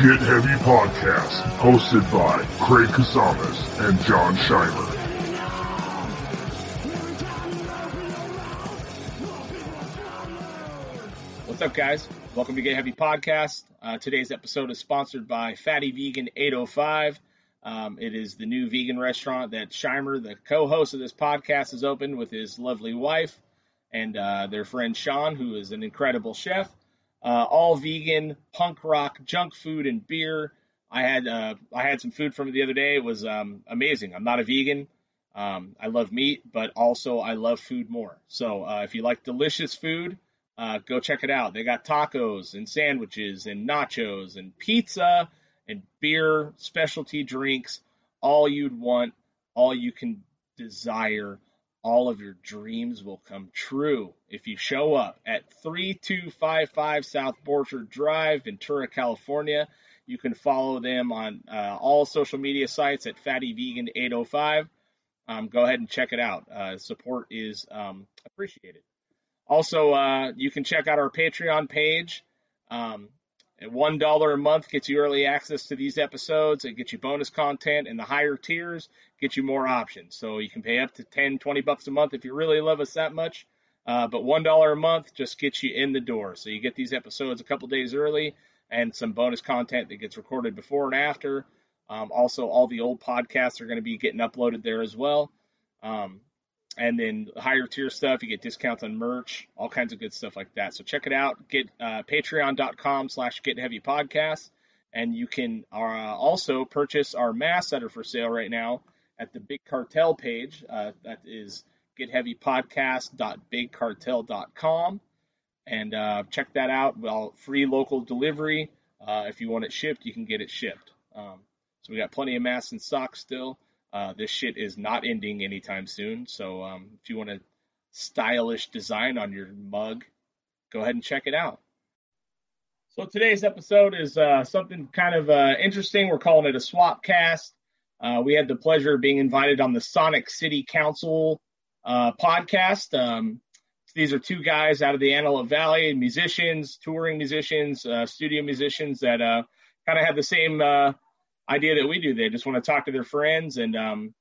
Get Heavy Podcast, hosted by Craig Casamas and John Scheimer. What's up, guys? Welcome to Get Heavy Podcast. Uh, today's episode is sponsored by Fatty Vegan 805. Um, it is the new vegan restaurant that Scheimer, the co-host of this podcast, has opened with his lovely wife and uh, their friend Sean, who is an incredible chef uh, all vegan, punk rock, junk food, and beer. I had uh, I had some food from it the other day. It was um, amazing. I'm not a vegan. Um, I love meat, but also I love food more. So uh, if you like delicious food, uh, go check it out. They got tacos and sandwiches and nachos and pizza and beer, specialty drinks, all you'd want, all you can desire all of your dreams will come true if you show up at 3255 South Borchard Drive, Ventura, California. You can follow them on uh, all social media sites at Fatty Vegan 805. Um, go ahead and check it out. Uh, support is um, appreciated. Also, uh, you can check out our Patreon page. Um, one dollar a month gets you early access to these episodes. It gets you bonus content, and the higher tiers get you more options. So you can pay up to 10, 20 bucks a month if you really love us that much. Uh, but one dollar a month just gets you in the door. So you get these episodes a couple days early and some bonus content that gets recorded before and after. Um, also, all the old podcasts are going to be getting uploaded there as well. Um, and then higher tier stuff, you get discounts on merch, all kinds of good stuff like that. So check it out. Get uh, patreon.com slash get heavy podcast. And you can uh, also purchase our masks that are for sale right now at the Big Cartel page. Uh, that is getheavypodcast.bigcartel.com. And uh, check that out. Well, free local delivery. Uh, if you want it shipped, you can get it shipped. Um, so we got plenty of masks and socks still. Uh, this shit is not ending anytime soon. So um, if you want a stylish design on your mug, go ahead and check it out. So today's episode is uh, something kind of uh, interesting. We're calling it a swap cast. Uh, we had the pleasure of being invited on the Sonic City Council uh, podcast. Um, these are two guys out of the Antelope Valley, musicians, touring musicians, uh, studio musicians that kind of have the same idea that we do. They just want to talk to their friends and um,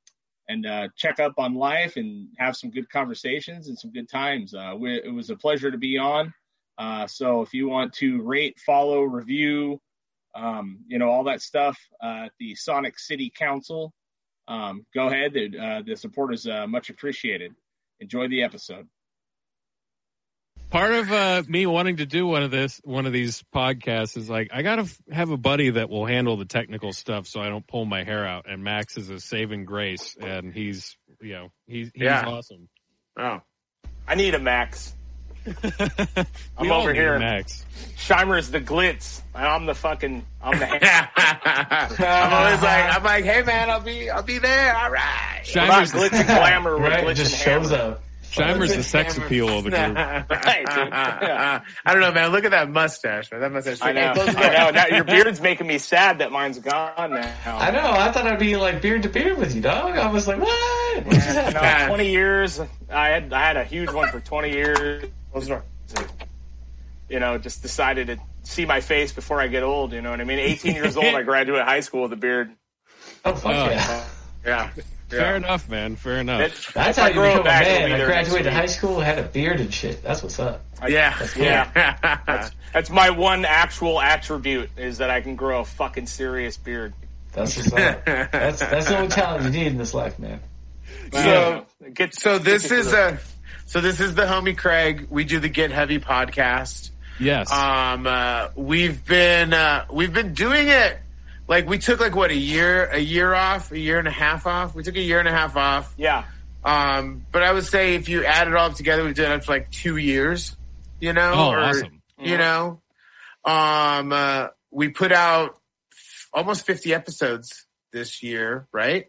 and uh, check up on life and have some good conversations and some good times. Uh, we, it was a pleasure to be on. Uh, so if you want to rate, follow, review, um, you know all that stuff uh, at the Sonic City Council, um, go ahead. Uh, the support is uh, much appreciated. Enjoy the episode part of uh, me wanting to do one of this one of these podcasts is like I gotta f- have a buddy that will handle the technical stuff so I don't pull my hair out. And Max is a saving grace, and he's you know he's he's Yeah. awesome. Oh. I need a Max. I'm over here. Max. Scheimer is the glitz. and I'm the fucking. I'm the. I'm always like, I'm like, hey man, I'll be, I'll be there. All right. We're not Scheimer's, glitz and glamour. Right, glitz just and shows hammer. up. Scheimer's the sex appeal of the group. Right. Yeah. I don't know, man. Look at that mustache, man. That mustache. I know. Hey, close the I know. Now, your beard's making me sad that mine's gone now. I know. I thought I'd be like beard to beard with you, dog. I was like, what? What just You know, happened? 20 years. I had I had a huge one for 20 years. Close the. You know, just decided to see my face before I get old. You know what I mean? 18 years old, I graduated high school with a beard. Oh fuck Oh. yeah! Yeah. Fair enough, man. Fair enough. It- That's if how I you become back, a man. I graduated high school, had a beard and shit. That's what's up. Yeah. Yeah. That's my one actual attribute is that I can grow a fucking serious beard. That's what's up. That's that's the only talent you need in this life, man. So, It gets- so this gets is the- a, so this is the homie Craig. We do the Get Heavy podcast. yes. Um, uh, we've been, uh, we've been doing it. Like we took like what a year, a year off, a year and a half off. We took a year and a half off. yeah. Um, but I would say if you add it all up together, we've done it for like two years. You know, oh, or, awesome. You know, um, uh, we put out almost fifty episodes this year, right?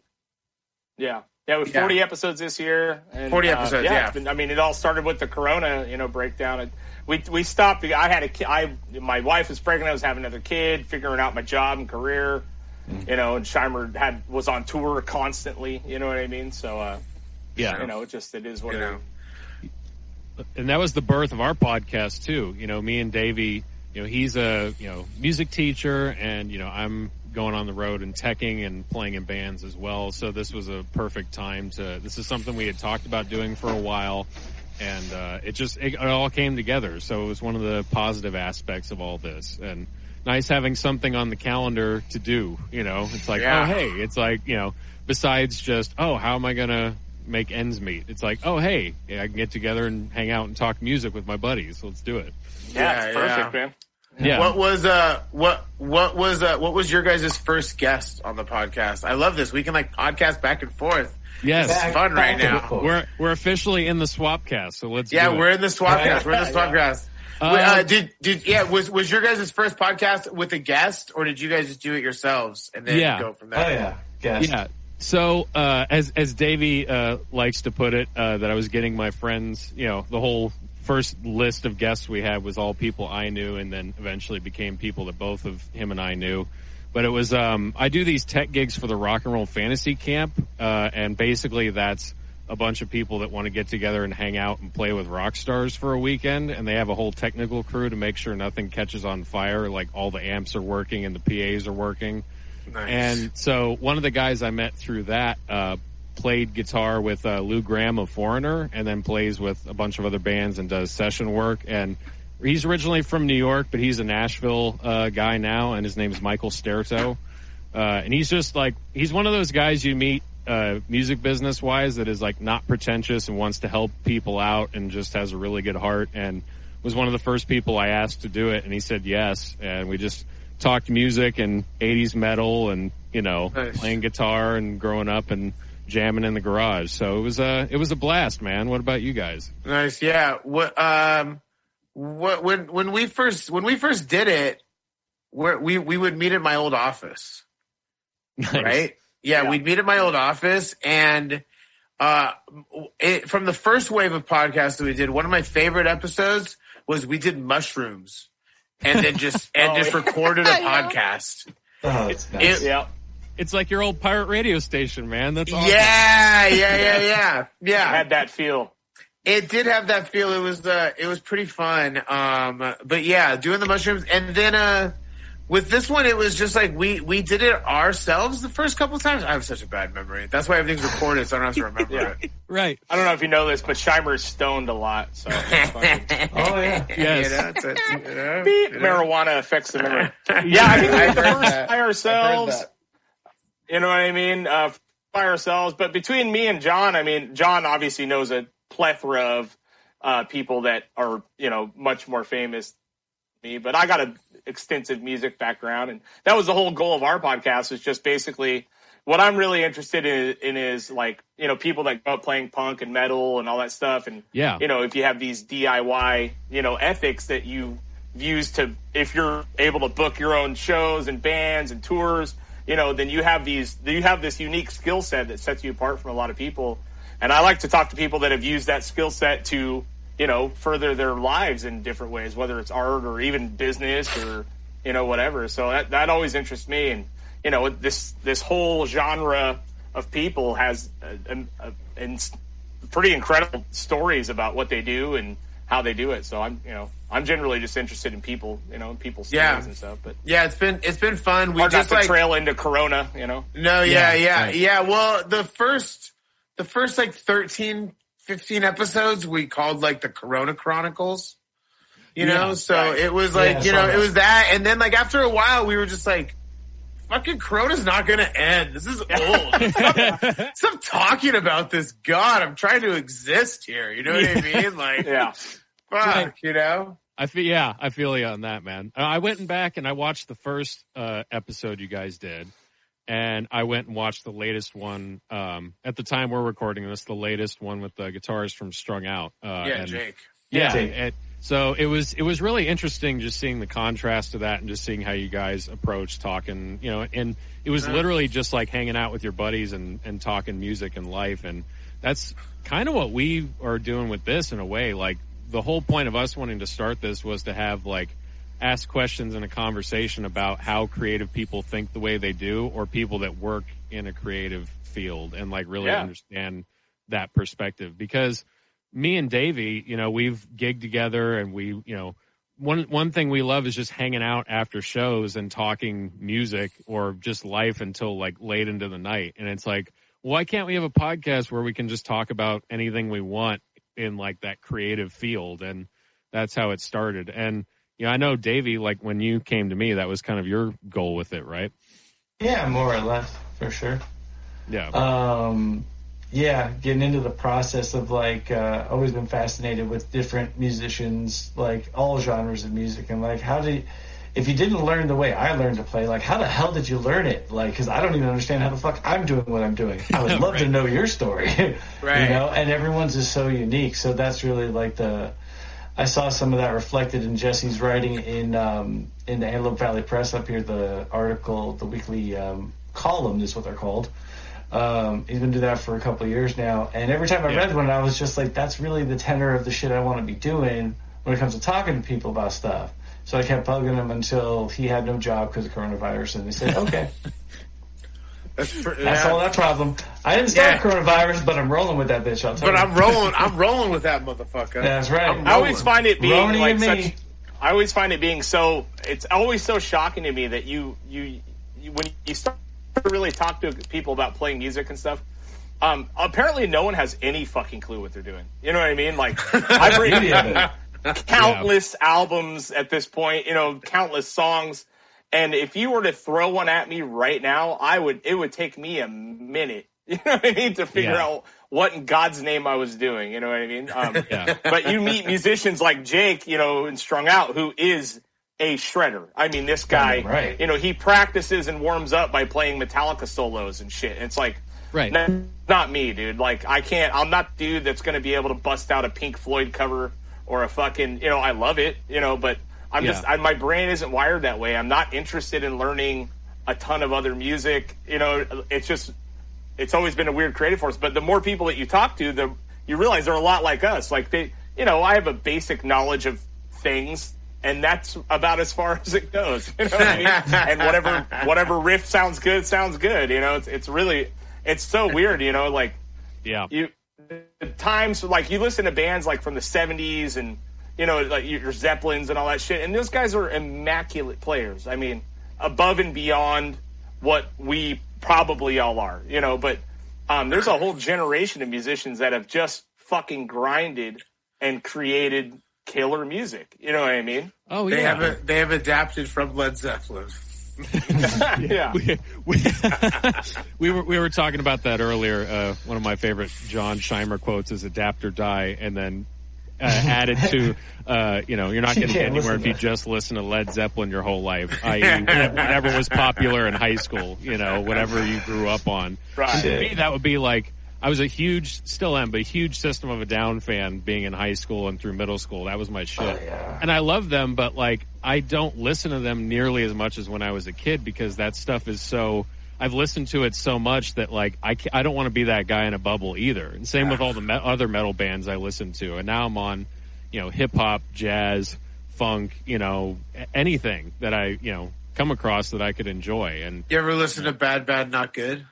Yeah. Yeah, with Yeah. 40 episodes this year. And, 40 uh, episodes, yeah. yeah. been- I mean, it all started with the Corona, you know, breakdown. And we we stopped. I had a ki- I my wife was pregnant. I was having another kid, figuring out my job and career. You know, and Scheimer had was on tour constantly. You know what I mean? So uh, Yeah. You know, it just it is what You it know. is. and that was the birth of our podcast too. You know, me and Davey, you know, he's a, you know, music teacher and, you know, I'm going on the road and teching and playing in bands as well. So this was a perfect time to, this is something we had talked about doing for a while and, uh, it just, it, it all came together. So it was one of the positive aspects of all this and nice having something on the calendar to do, you know, it's like, Yeah. oh, hey, it's like, you know, besides just, oh, how am I going to make ends meet? It's like, oh, hey, yeah, I can get together and hang out and talk music with my buddies. Let's do it. Yeah, Yeah, perfect, yeah. man. Yeah. What was uh what what was uh what was your guys' first guest on the podcast? I love this. We can like podcast back and forth. yes. Back- fun right now. We're, we're officially in the swapcast. So let's Yeah, do we're in the swapcast. Right. We're in the swapcast. Uh, Wait, uh, did did yeah was was your guys' first podcast with a guest or did you guys just do it yourselves and then Yeah. go from there? Oh yeah, yes. Yeah. So, uh, as, as Davey, uh, likes to put it, uh, that I was getting my friends, you know, the whole first list of guests we had was all people I knew and then eventually became people that both of him and I knew. But it was, um, I do these tech gigs for the rock and roll fantasy camp, uh, and basically that's a bunch of people that want to get together and hang out and play with rock stars for a weekend and they have a whole technical crew to make sure nothing catches on fire, like all the amps are working and the PAs are working. Nice. And so one of the guys I met through that uh, played guitar with uh, Lou Gramm of Foreigner, and then plays with a bunch of other bands and does session work. And he's originally from New York, but he's a Nashville uh, guy now, and his name is Michael Sterto. Uh, and he's just like he's one of those guys you meet uh, music business wise that is like not pretentious and wants to help people out and just has a really good heart and was one of the first people I asked to do it and he said yes and we just talked music and 80s metal and you know Nice. playing guitar and growing up and jamming in the garage so it was a it was a blast man what about you guys Nice. Yeah. What um what when when we first when we first did it where we we would meet at my old office. Nice. right? Yeah, Yeah. we'd meet at my old office, and uh, it, from the first wave of podcasts that we did, one of my favorite episodes was we did mushrooms, and then just and Oh, just yeah. recorded a podcast. Oh, that's nice. It- Yeah. It's like your old pirate radio station man that's awesome. Yeah, yeah, yeah, yeah, I yeah. had that feel. It did have that feel. It was uh, it was pretty fun. Um, but yeah, doing the mushrooms, and then uh, with this one, it was just like we we did it ourselves the first couple of times. I have such a bad memory. That's why everything's recorded, so I don't have to remember Yeah. it. right I don't know if you know this, but Scheimer's stoned a lot, so Oh yeah. Yes. You know, a- you know, beep, you know. marijuana affects the memory. Yeah, I mean, we I've did the first that. by I've heard ourselves. You know what I mean? Uh, by ourselves. But between me and John, I mean, John obviously knows a plethora of uh, people that are, you know, much more famous than me. But I got an extensive music background. And that was the whole goal of our podcast is just basically what I'm really interested in, in is like, you know, people that go playing punk and metal and all that stuff. And, yeah you know, if you have these DIY, you know, ethics that you use to, if you're able to book your own shows and bands and tours, you know, then you have these, you have this unique skill set that sets you apart from a lot of people. And I like to talk to people that have used that skill set to, you know, further their lives in different ways, whether it's art or even business or, you know, whatever. So that, that always interests me. And, you know, this, this whole genre of people has a, a, a, pretty incredible stories about what they do and how they do it. So I'm, you know, I'm generally just interested in people, you know, in people's stories Yeah. and stuff. But Yeah, it's been it's been fun. We just to like trail into Corona, you know. no, yeah, Yeah, yeah, right. yeah. Well, the first the first like 13, 15 episodes we called like the Corona Chronicles. You know, Yeah, so right. it was like I you know it was that, and then like after a while we were just like. Fucking Corona's not gonna end. This is old. Stop, stop talking about this. God, I'm trying to exist here. You know what I mean? Like, Yeah. fuck, you know? I feel yeah, I feel you on that, man. Uh, I went and back and I watched the first uh, episode you guys did, and I went and watched the latest one. Um, at the time we're recording this, the latest one with the guitars from Strung Out. Uh, Yeah, and, Jake. Yeah, Jake. and so it was it was really interesting just seeing the contrast to that and just seeing how you guys approach talking, you know, and it was uh-huh. literally just like hanging out with your buddies and and talking music and life and that's kind of what we are doing with this in a way. Like the whole point of us wanting to start this was to have like ask questions in a conversation about how creative people think the way they do or people that work in a creative field and like really Yeah. understand that perspective because me and Davey, you know, we've gigged together and we, you know, one one thing we love is just hanging out after shows and talking music or just life until like late into the night. And it's like, why can't we have a podcast where we can just talk about anything we want in like that creative field? And that's how it started. And you know, I know Davey, like when you came to me, that was kind of your goal with it, right? Yeah, more or less, for sure. Yeah. Um, yeah, getting into the process of like, uh, always been fascinated with different musicians, like all genres of music, and like, how did, if you didn't learn the way I learned to play, like, how the hell did you learn it? Like, because I don't even understand how the fuck I'm doing what I'm doing. I would love to know your story, Right. you know. And everyone's is so unique, so that's really like the. I saw some of that reflected in Jesse's writing in um, in the Antelope Valley Press up here. The article, the weekly um, column is what they're called. Um, he's been doing that for a couple of years now, and every time I Yeah. read one, I was just like, "That's really the tenor of the shit I want to be doing when it comes to talking to people about stuff." So I kept bugging him until he had no job because of coronavirus, and he said, "Okay, That's, pr- that's yeah. all that problem." I didn't start Yeah. coronavirus, but I'm rolling with that bitch. I'll tell But you. I'm rolling. I'm rolling with that motherfucker. That's right. I'm always find it being Roni like such. me. I always find it being so. It's always so shocking to me that you you, you when you start to really talk to people about playing music and stuff. Um, apparently, no one has any fucking clue what they're doing. You know what I mean? Like I've Beauty of written it. countless albums at this point. You know, countless songs. And if you were to throw one at me right now, I would. It would take me a minute. You know what I mean to figure Yeah. out what in God's name I was doing. You know what I mean? Um, Yeah. but you meet musicians like Jake, you know, and Strung Out, who is a shredder. I mean, this guy, Right. you know, he practices and warms up by playing Metallica solos and shit. It's like, Right. n- not me, dude. Like, I can't. I'm not the dude that's going to be able to bust out a Pink Floyd cover or a fucking. You know, I love it, you know, but I'm just. I, my brain isn't wired that way. I'm not interested in learning a ton of other music. You know, it's just it's always been a weird creative force. But the more people that you talk to, the you realize they're a lot like us. Like they, you know, I have a basic knowledge of things, and that's about as far as it goes. You know what I mean? and whatever whatever riff sounds good sounds good. You know, it's it's really it's so weird. You know, like Yeah. you the times like you listen to bands like from the 70s and you know like your zeppelins and all that shit and those guys are immaculate players i mean above and beyond what we probably all are you know but um, there's a whole generation of musicians that have just fucking grinded and created killer music you know what i mean Oh They yeah. have a, they have adapted from Led Zeppelin. yeah we, we, we were we were talking about that earlier. Uh, one of my favorite John Scheimer quotes is "Adapt or die," and then uh, added to, uh, you know, you're not You going to get anywhere if you just listen to Led Zeppelin your whole life, i.e., whatever was popular in high school, you know, whatever you grew up on. Right. To me, that would be like. I was a huge, still am, but a huge System of a Down fan being in high school and through middle school. That was my shit Oh, yeah. and I love them, but like I don't listen to them nearly as much as when I was a kid because that stuff is so. I've listened to it so much that like I I don't want to be that guy in a bubble either. And same with all the me- other metal bands I listen to. And now I'm on, you know, hip hop, jazz, funk, you know, anything that I you know come across that I could enjoy. And You ever listen to Bad Bad Not Good?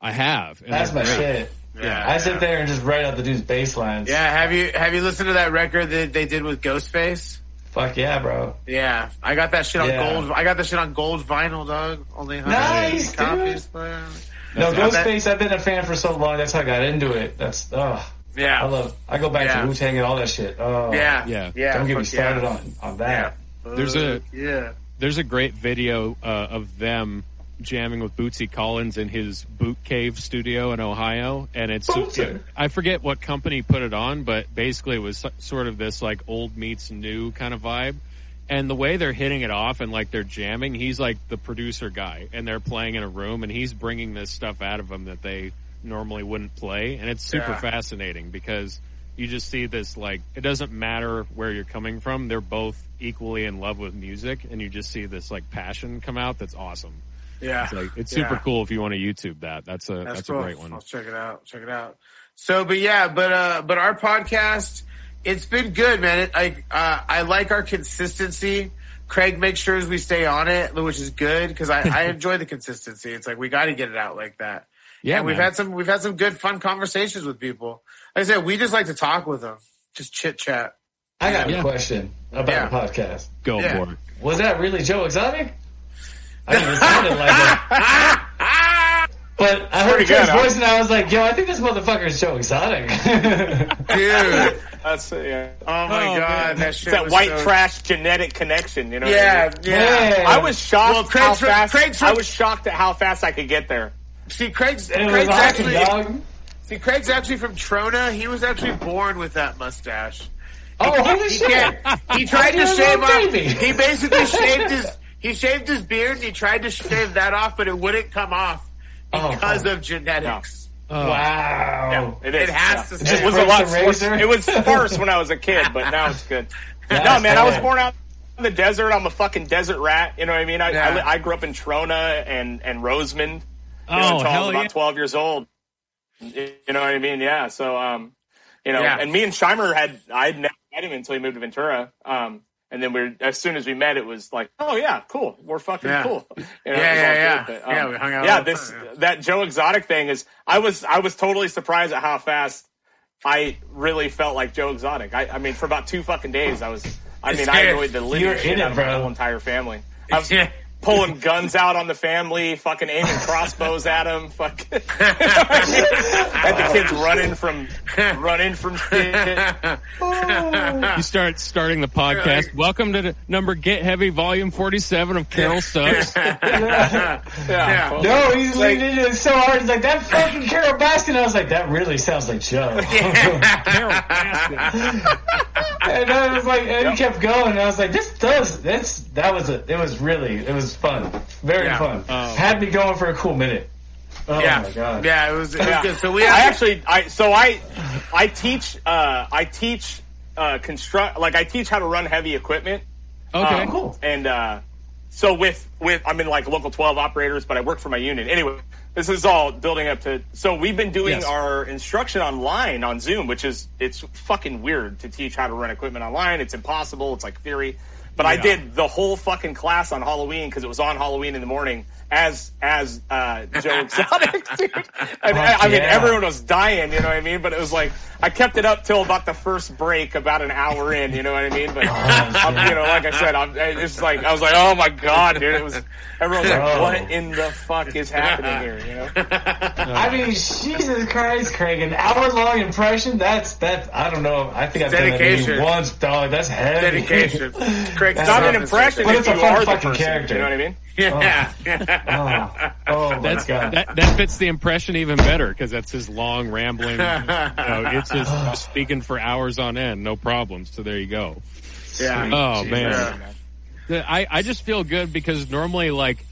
I have. That's my shit. Yeah. I sit there and just write out the dude's bass lines. Yeah, have you have you listened to that record that they did with Ghostface? Fuck yeah, bro. Yeah, I got that shit on Yeah. gold. I got that shit on gold vinyl, dog. Only 180 Nice, copies. man. No, That's Ghostface, I've been a fan for so long. That's how I got into it. That's, oh, Yeah, I love, I go back Yeah. to Wu Tang and all that shit. Oh, yeah, Yeah. yeah. Don't get me fuck yeah. started on, on that. Yeah. There's a- yeah. there's a great video uh, of them jamming with Bootsy Collins in his boot cave studio in Ohio, and it's Bootsy. I forget what company put it on, but basically it was sort of this like old meets new kind of vibe. And the way they're hitting it off and like they're jamming, he's like the producer guy, and they're playing in a room, and he's bringing this stuff out of them that they normally wouldn't play, and it's super Yeah. fascinating because you just see this like it doesn't matter where you're coming from; they're both equally in love with music, and you just see this like passion come out. That's awesome. Yeah. It's like it's super Yeah. cool if you want to YouTube that. That's a that's, cool. a great one. I'll check it out. Check it out. So, but yeah, but uh, but our podcast, it's been good, man. It, I uh, I like our consistency. Craig makes sure as we stay on it, which is good because I, I enjoy the consistency. It's like we got to get it out like that. Yeah, and we've man. had some we've had some good fun conversations with people. Like I said, we just like to talk with them, just chit chat. I got Yeah. a question about Yeah. the podcast. Go Yeah. for it. Was that really Joe Exotic? I mean, it sounded like it. But I heard Pretty good, Craig's voice and I was like, yo, I think this motherfucker is Joe Exotic. Dude, That's yeah. oh my Oh, god, man. that It's shit. that was white so- trash genetic connection. You know. what I Yeah, mean? yeah. Yeah. I was shocked Well, how Craig's from- fast. Craig's from- I was shocked at how fast I could get there. See, Craig's Craig's actually dog. see Craig's actually from Trona. He was actually born with that mustache. Oh, holy He shit. can't. He tried to shave off. He basically shaved his. He shaved his beard and he tried to shave that off, but it wouldn't come off Oh, because fuck. of genetics. Oh, Wow. Yeah, it is. It has yeah. to It was a lot. Breaks worse. It was sparse when I was a kid, but now it's good. That's no, man, I was born out in the desert. I'm a fucking desert rat. You know what I mean? I, Yeah. I, I grew up in Trona and and Rosamond. You oh know, until I hell was about yeah. 12 years old. You know what I mean? Yeah. So, um, you know, Yeah. and me and Scheimer had, I had never met him until he moved to Ventura. Um, and then we're, as soon as we met, it was like, oh yeah, cool. We're fucking Yeah. cool. You know, Yeah, was yeah, all yeah. Yeah, um, we hung out Yeah, this, time, yeah. that Joe Exotic thing is, I was, I was totally surprised at how fast I really felt like Joe Exotic. I, I mean, for about two fucking days, I was, I mean, I Yeah. annoyed the living shit it, out of my whole entire family. I was, Yeah. Pulling guns out on the family, fucking aiming crossbows at them, fucking had the kids running from running from shit. You start starting the podcast. Welcome to the number Get Heavy Volume 47 of Carol Stubbs. Yeah. Yeah. No, he's leaning into it so hard. He's like, that fucking Carole Baskin. I was like, that really sounds like Joe. Carole Baskin. and I was like, and he kept going. I was like, this does, that's, that was a, it was really, it was fun. Very Yeah. fun. Oh. Had me going for a cool minute. Oh yeah, my god. yeah, it was, it was Yeah. good. So we I have actually, I so I, I teach, uh, I teach, uh, construct, like I teach how to run heavy equipment. Okay. Um, cool. And uh, so with with I'm in like local 12 operators, but I work for my union. Anyway, this is all building up to. So we've been doing Yes. our instruction online on Zoom, which is it's fucking weird to teach how to run equipment online. It's impossible. It's like theory. But I did the whole fucking class on Halloween because it was on Halloween in the morning as as uh, Joe Exotic, dude. And I, I mean, yeah. everyone was dying. You know what I mean? But it was like I kept it up till about the first break, about an hour in. You know what I mean? But I'm, you know, like I said, I'm, it's like I was like, oh my god, dude! It was everyone was like, Oh. what in the fuck is happening here? You know? I mean, Jesus Christ, Craig, an hour long impression, that's, that's, I don't know. I think I've done that Dedication. maybe once, dog. That's heavy. dedication. Craig, It's not an Thomas. impression But it's a you fun fucking person. character. You know what I mean? Yeah. Oh. oh, oh my That's, god. that, that fits the impression even better because that's his long rambling. You know, it's just, just speaking for hours on end, no problem. So there you go. yeah. Oh Jesus. man, The- I I just feel good because normally like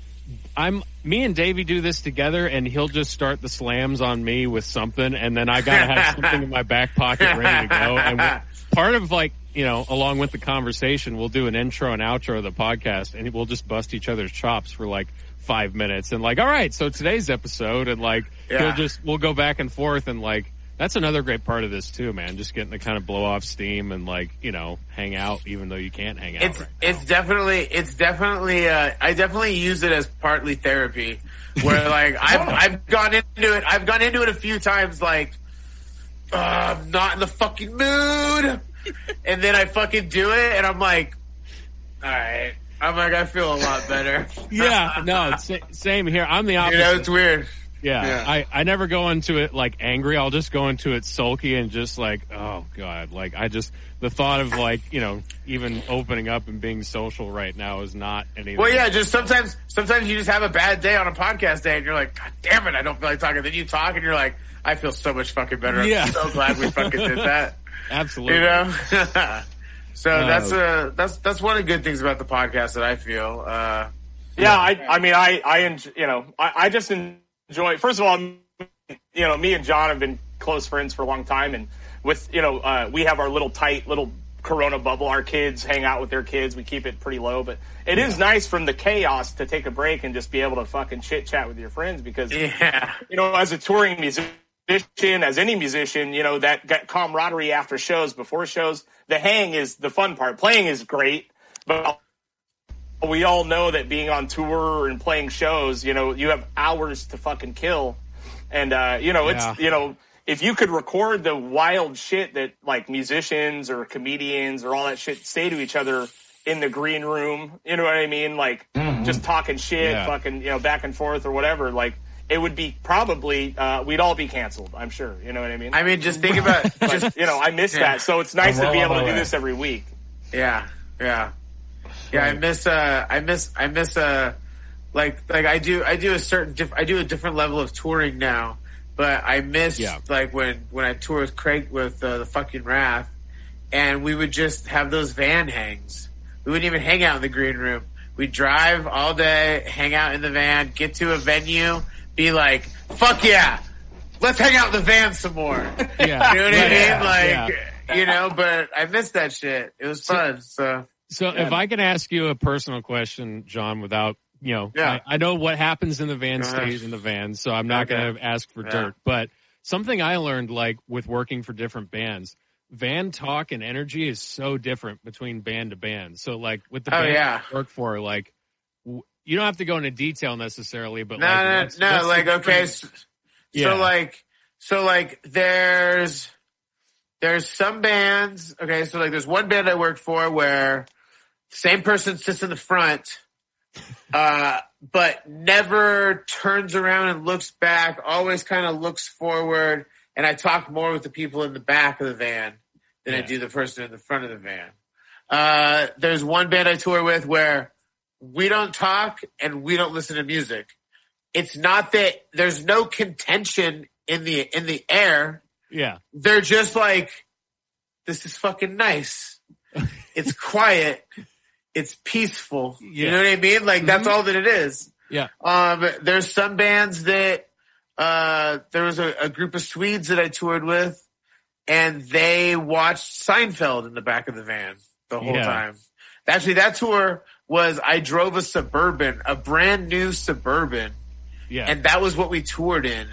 I'm me and Davey do this together and he'll just start the slams on me with something and then I gotta have something in my back pocket ready to go and part of like you know along with the conversation we'll do an intro and outro of the podcast and we'll just bust each other's chops for like five minutes and like all right so today's episode and like Yeah. he'll just we'll go back and forth and like that's another great part of this too man just getting to kind of blow off steam and like you know hang out even though you can't hang out It's right it's definitely it's definitely uh, I definitely use it as partly therapy, where like I've I've gone into it I've gone into it a few times like uh, I'm not in the fucking mood, and then I fucking do it and I'm like, all right, I'm like I feel a lot better. Yeah, no, it's same here. I'm the you opposite. know it's weird. yeah, yeah. I, I never go into it like angry. I'll just go into it sulky and just like, oh god, like I just the thought of like you know even opening up and being social right now is not anything. Well, yeah, just sometimes sometimes you just have a bad day on a podcast day and you're like, God damn it, I don't feel like talking. Then you talk and you're like, I feel so much fucking better. I'm Yeah. so glad we fucking did that. absolutely. you know. so No. that's uh that's that's one of the good things about the podcast that I feel. Uh, Yeah, I, I mean, I, I, enjoy, you know, I, I just enjoy. First of all, you know, me and John have been close friends for a long time, and with, you know, uh, we have our little tight little Corona bubble. Our kids hang out with their kids. We keep it pretty low, but it is nice from the chaos to take a break and just be able to fucking chit chat with your friends because, yeah, you know, as a touring musician, as any musician, you know, that, camaraderie after shows, before shows, the hang is the fun part. Playing is great, but we all know that being on tour and playing shows, you know, you have hours to fucking kill. And uh, you know, it's you know, if you could record the wild shit that like musicians or comedians or all that shit say to each other in the green room, you know what I mean? Like just talking shit, Yeah. fucking, you know, back and forth or whatever. Like it would be probably uh, we'd all be canceled. I'm sure. You know what I mean? I mean, just think about but, just you know, I miss Yeah. that. So it's nice to be able to do way. this every week. Yeah, yeah, yeah. I miss. Uh, I miss. I miss. Uh, like, like I do. I do a certain. Diff- I do a different level of touring now. But I miss Yeah. like when when I toured with Craig with uh, the fucking Wrath, and we would just have those van hangs. We wouldn't even hang out in the green room. We'd drive all day, hang out in the van, get to a venue, be like, "Fuck yeah, let's hang out in the van some more." Yeah. You know what I Yeah. mean? Like, you know, but I missed that shit. It was fun. So, So if I can ask you a personal question, John, without you know, Yeah. I, I know what happens in the van ahead. stays in the van, so I'm not Okay. going to ask for Yeah. dirt. But something I learned, like with working for different bands, van talk and energy is so different between band to band. So like with the Oh, band yeah. I work for, like you don't have to go into detail necessarily, but no, like, no, what's- no, what's like, okay. So, Yeah. so like, so like, there's, there's some bands, okay, so like, there's one band I work for where same person sits in the front, uh, but never turns around and looks back, always kind of looks forward, and I talk more with the people in the back of the van than I do the person in the front of the van. Uh, there's one band I tour with where we don't talk and we don't listen to music. It's not that there's no contention in the in the air. yeah, They're just like, this is fucking nice. It's quiet. It's peaceful. You know what I mean? Like that's Mhm. all that it is. yeah, Um, there's some bands that uh, there was a, a group of Swedes that I toured with, and they watched Seinfeld in the back of the van the whole Yeah. time. Actually, that tour was I drove a suburban, a brand new suburban, yeah. and that was what we toured in.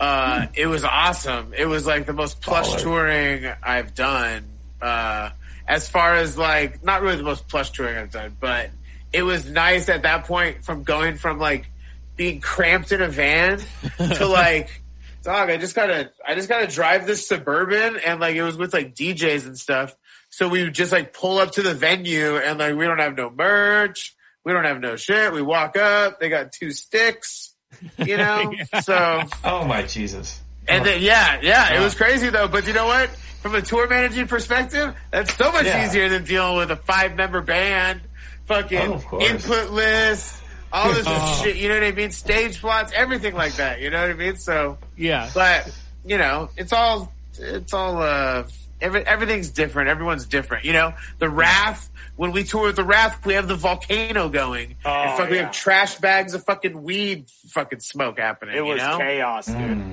Uh, it was awesome. It was like the most plush Baller. touring I've done. Uh, as far as like, not really the most plush touring I've done, but it was nice at that point from going from like being cramped in a van to like, dog, I just gotta, I just gotta drive this suburban and like it was with like DJs and stuff. So we would just like pull up to the venue and like we don't have no merch. We don't have no shit. We walk up. They got two sticks, you know? So, Oh my Jesus. and then, yeah, yeah, it was crazy though. But you know what? From a tour managing perspective, that's so much Yeah. easier than dealing with a five member band, fucking Oh, input list, all this Oh. shit. You know what I mean? Stage plots, everything like that. You know what I mean? So, yeah. but you know, it's all, it's all, uh, every, everything's different. Everyone's different. You know, the Wrath, when we tour with the Wrath, we have the volcano going. Oh, and fuck, we have trash bags of fucking weed fucking smoke happening. It you was know? chaos, dude.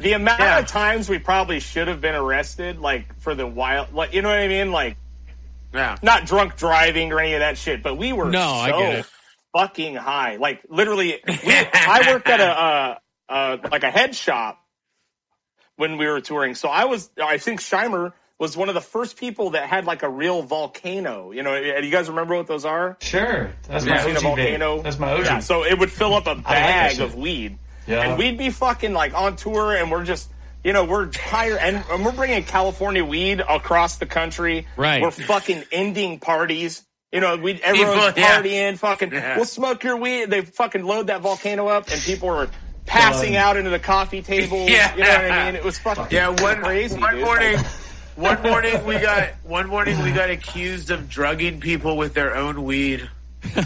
The amount Yeah. of times we probably should have been arrested, like for the wild, like you know what I mean, like Yeah. not drunk driving or any of that shit, but we were No, so I get it. fucking high. Like literally, we, I worked at a uh, uh, like a head shop when we were touring, so I was, I think Scheimer was one of the first people that had like a real volcano. You know, eh, do you guys remember what those are? Sure. That's You my seen a OG volcano? vape. That's my OG. Yeah, so it would fill up a bag shit. of weed. Yeah. And we'd be fucking like on tour and we're just, you know, we're tired and, and we're bringing California weed across the country. Right. We're fucking ending parties. You know, we everyone's People, yeah. partying, fucking, Yeah. we'll smoke your weed. They fucking load that volcano up and people are passing Done. out into the coffee table. Yeah. You know what I mean? It was fucking Yeah, one crazy. one dude. morning, one morning we got one morning we got accused of drugging people with their own weed. They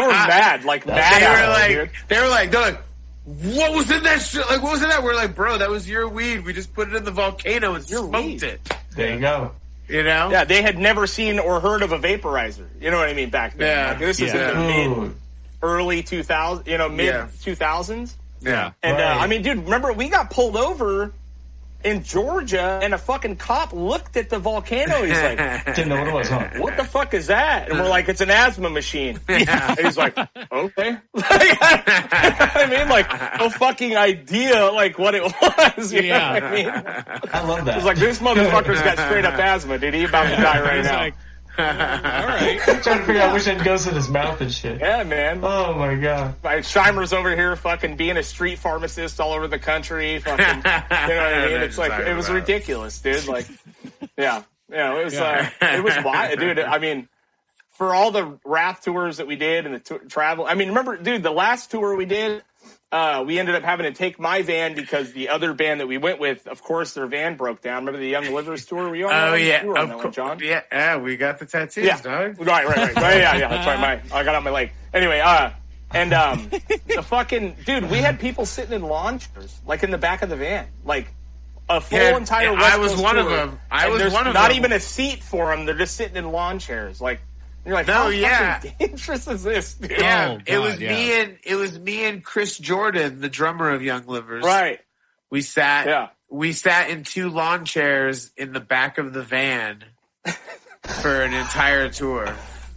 were mad, like mad They were like, dude. they were like, they're like, what was in that shit? Like, what was in that? We're like, bro, that was your weed. We just put it in the volcano and Your smoked weed. it. there you go. You know? Yeah, they had never seen or heard of a vaporizer. You know what I mean? Back then, Yeah. like, this is Yeah. the mid early 2000, you know, mid Yeah. 2000s. Yeah. And uh, I mean, dude, remember we got pulled over in Georgia, and a fucking cop looked at the volcano. He's like, Didn't know what it was, huh? "What the fuck is that?" And we're like, "It's an asthma machine." Yeah. He's like, "Okay." I mean, like, no fucking idea, like what it was. You Yeah. know what I mean? I love that. It's like this motherfucker's got straight up asthma, dude. He about to die right He's now. like, All right. trying to figure out which end goes in his mouth and shit. Yeah, man. Oh my god. My Scheimer's over here fucking being a street pharmacist all over the country. Fucking, you know what I mean? It's like it was ridiculous, dude. Like, yeah, yeah, it was. Uh, it was wild, dude. I mean, for all the Wrath tours that we did and the t- travel. I mean, remember, dude, the last tour we did, uh, we ended up having to take my van because the other band that we went with, of course, their van broke down. Remember the Young Livers tour? We you on? Oh yeah, were on of that one, course, John. yeah, yeah. We got the tattoos, Yeah. dog. Right, right, right. right yeah, yeah. That's right. My I got on my leg. Anyway, uh, and um, the fucking dude, we had people sitting in lawn chairs, like in the back of the van, like a full Yeah, entire. yeah, I was Coast one of them. I was one of not them. even a seat for them. They're just sitting in lawn chairs, like. And You're like, No, how yeah. fucking dangerous is this? Dude? Yeah, Oh, it was God, me and it was me and Chris Jordan, the drummer of Young Livers. Right. We sat. Yeah. We sat in two lawn chairs in the back of the van for an entire tour.